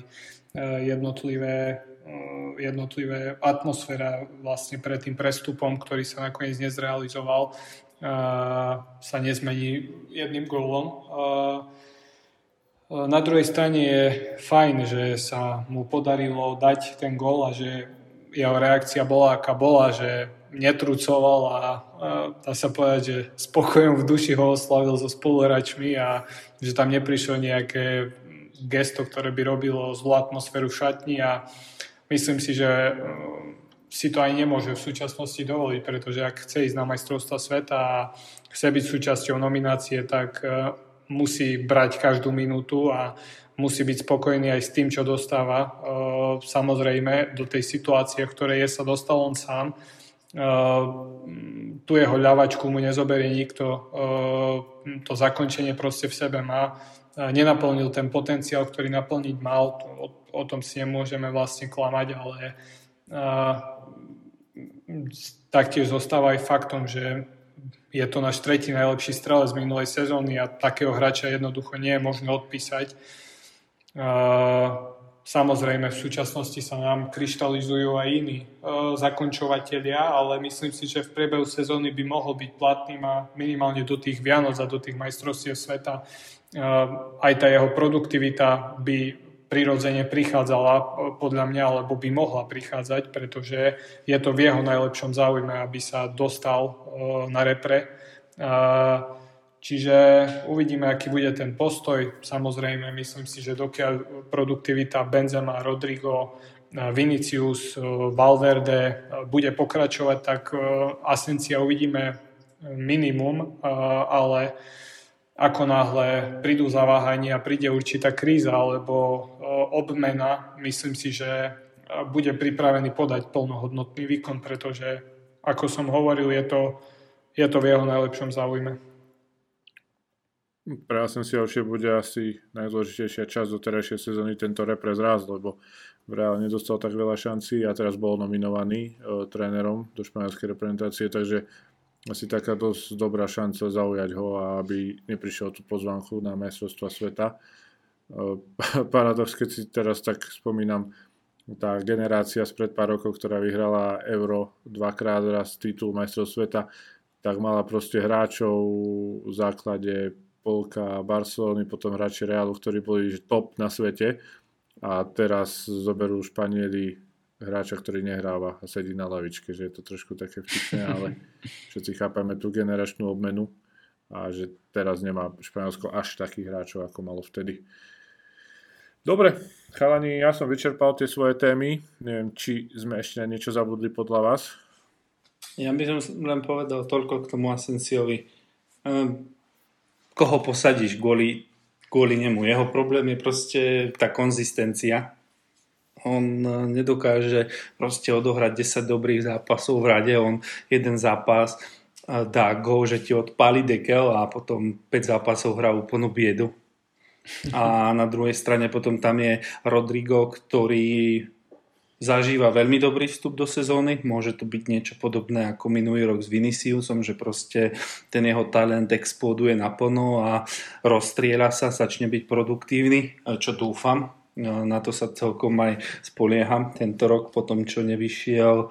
jednotlivé, jednotlivé atmosféra vlastne pred tým prestupom, ktorý sa nakoniec nezrealizoval, sa nezmení jedným gólom. Na druhej strane je fajn, že sa mu podarilo dať ten gól a že jeho reakcia bola, aká bola, že netrucoval a, a dá sa povedať, že spokojom v duši ho oslavil so spoluhráčmi a že tam neprišlo nejaké gesto, ktoré by robilo zlú atmosféru v šatni a myslím si, že e, si to aj nemôže v súčasnosti dovoliť, pretože ak chce ísť na majstrovstva sveta a chce byť súčasťou nominácie, tak e, musí brať každú minútu a musí byť spokojný aj s tým, čo dostáva. E, samozrejme, do tej situácie, v ktorej je sa dostal on sám, e, tu jeho ľavačku mu nezoberie nikto, e, to zakončenie proste v sebe má. Nenaplnil ten potenciál, ktorý naplniť mal, o, o tom si nemôžeme vlastne klamať, ale taktiež zostáva aj faktom, že je to náš tretí najlepší strelec z minulej sezóny a takého hráča jednoducho nie je možné odpísať. Samozrejme, v súčasnosti sa nám kryštalizujú aj iní e, zakončovateľia, ale myslím si, že v priebehu sezóny by mohol byť platným a minimálne do tých Vianoc a do tých majstrovstiev sveta e, aj tá jeho produktivita by prirodzene prichádzala e, podľa mňa, alebo by mohla prichádzať, pretože je to v jeho najlepšom záujme, aby sa dostal na repre. Čiže uvidíme, aký bude ten postoj. Samozrejme, myslím si, že dokiaľ produktivita Benzema, Rodrigo, Vinicius, Valverde bude pokračovať, tak Asencia uvidíme minimum, ale ako náhle prídu zaváhania, príde určitá kríza alebo obmena, myslím si, že bude pripravený podať plnohodnotný výkon, pretože, ako som hovoril, je to, je to v jeho najlepšom záujme. Pre že bude asi najdôležitejšia časť do terajšej sezóny tento repres raz, lebo reálne nedostal tak veľa šancí a teraz bol nominovaný e, trénerom do španielskej reprezentácie, takže asi taká dosť dobrá šanca zaujať ho aby neprišiel tú pozvánku na majstrovstva sveta. E, <laughs> paradox, keď si teraz tak spomínam, tá generácia spred pár rokov, ktorá vyhrala Euro dvakrát raz titul majstrov sveta, tak mala proste hráčov v základe polka Barcelony, potom hráči Realu, ktorí boli top na svete a teraz zoberú Španieli hráča, ktorý nehráva a sedí na lavičke, že je to trošku také vtipné, ale <laughs> všetci chápame tú generačnú obmenu a že teraz nemá Španielsko až takých hráčov, ako malo vtedy. Dobre, chalani, ja som vyčerpal tie svoje témy. Neviem, či sme ešte na niečo zabudli podľa vás. Ja by som len povedal toľko k tomu Asensiovi. Ehm, koho posadíš kvôli, kvôli nemu. Jeho problém je proste tá konzistencia. On e, nedokáže proste odohrať 10 dobrých zápasov v rade. On jeden zápas e, dá go, že ti odpáli dekel a potom 5 zápasov hrá úplnú biedu. A na druhej strane potom tam je Rodrigo, ktorý zažíva veľmi dobrý vstup do sezóny. Môže to byť niečo podobné ako minulý rok s Viniciusom, že proste ten jeho talent exploduje naplno a rozstriela sa, začne byť produktívny, čo dúfam. No, na to sa celkom aj spolieham tento rok, po tom, čo nevyšiel e,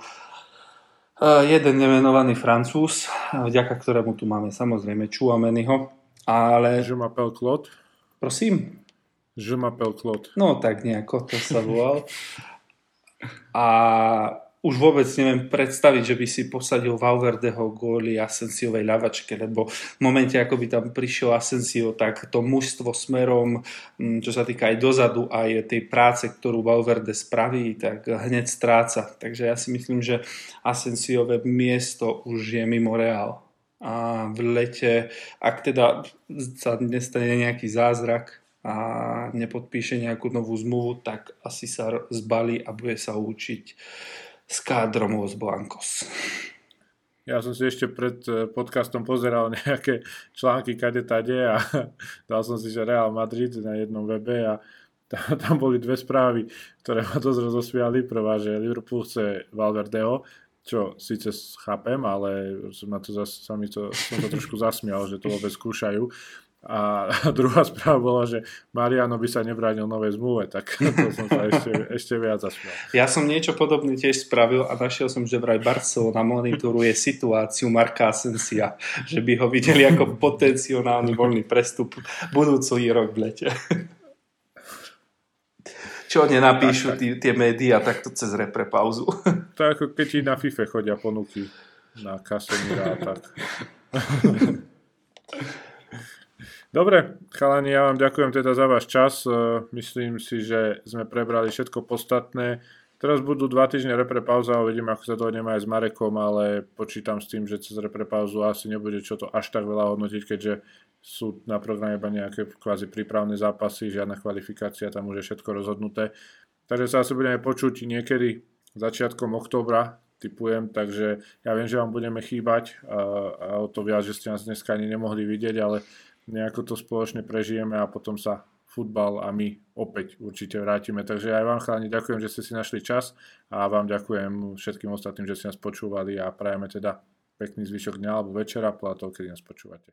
jeden nemenovaný Francúz, vďaka ktorému tu máme samozrejme Čuameniho. Ale... Je m'appelle Claude. Prosím? Je m'appelle Claude. No tak nejako to sa volal. <laughs> a už vôbec neviem predstaviť, že by si posadil Valverdeho góly Asensiovej ľavačke, lebo v momente, ako by tam prišiel Asensio, tak to mužstvo smerom, mm, čo sa týka aj dozadu, aj tej práce, ktorú Valverde spraví, tak hneď stráca. Takže ja si myslím, že Asensiové miesto už je mimo Real. A v lete, ak teda sa nestane nejaký zázrak, a nepodpíše nejakú novú zmluvu, tak asi sa zbalí a bude sa učiť s kádrom Los Blancos. Ja som si ešte pred eh, podcastom pozeral <laughs> nejaké články kade tade a <laughs> dal som si, že Real Madrid na jednom webe a <laughs> tam boli dve správy, ktoré ma dosť rozosviali. Prvá, že Liverpool chce Valverdeho čo síce chápem, ale som na to zas, sami to, som to trošku zasmial, že to vôbec skúšajú. A <laughs> druhá správa bola, že Mariano by sa nebránil novej zmluve, tak <laughs> to som sa ešte, ešte viac zasmial. Ja som niečo podobné tiež spravil a našiel som, že vraj Barcelona monitoruje situáciu Marka Asensia, že by ho videli ako potenciálny voľný prestup budúci rok v lete. <laughs> Čo nenapíšu tí, tie médiá takto cez repre pauzu. To ako keď ti na FIFA chodia ponuky na Casemira a tak. Dobre, chalani, ja vám ďakujem teda za váš čas. E, myslím si, že sme prebrali všetko podstatné. Teraz budú dva týždne repre pauza a uvidíme, ako sa dohodneme aj s Marekom, ale počítam s tým, že cez repre pauzu asi nebude čo to až tak veľa hodnotiť, keďže sú na programe iba nejaké kvázi prípravné zápasy, žiadna kvalifikácia, tam už je všetko rozhodnuté. Takže sa asi budeme počuť niekedy začiatkom októbra, typujem, takže ja viem, že vám budeme chýbať a, a o to viac, že ste nás dneska ani nemohli vidieť, ale nejako to spoločne prežijeme a potom sa futbal a my opäť určite vrátime. Takže aj vám chalani ďakujem, že ste si našli čas a vám ďakujem všetkým ostatným, že ste nás počúvali a prajeme teda pekný zvyšok dňa alebo večera, podľa toho, kedy nás počúvate.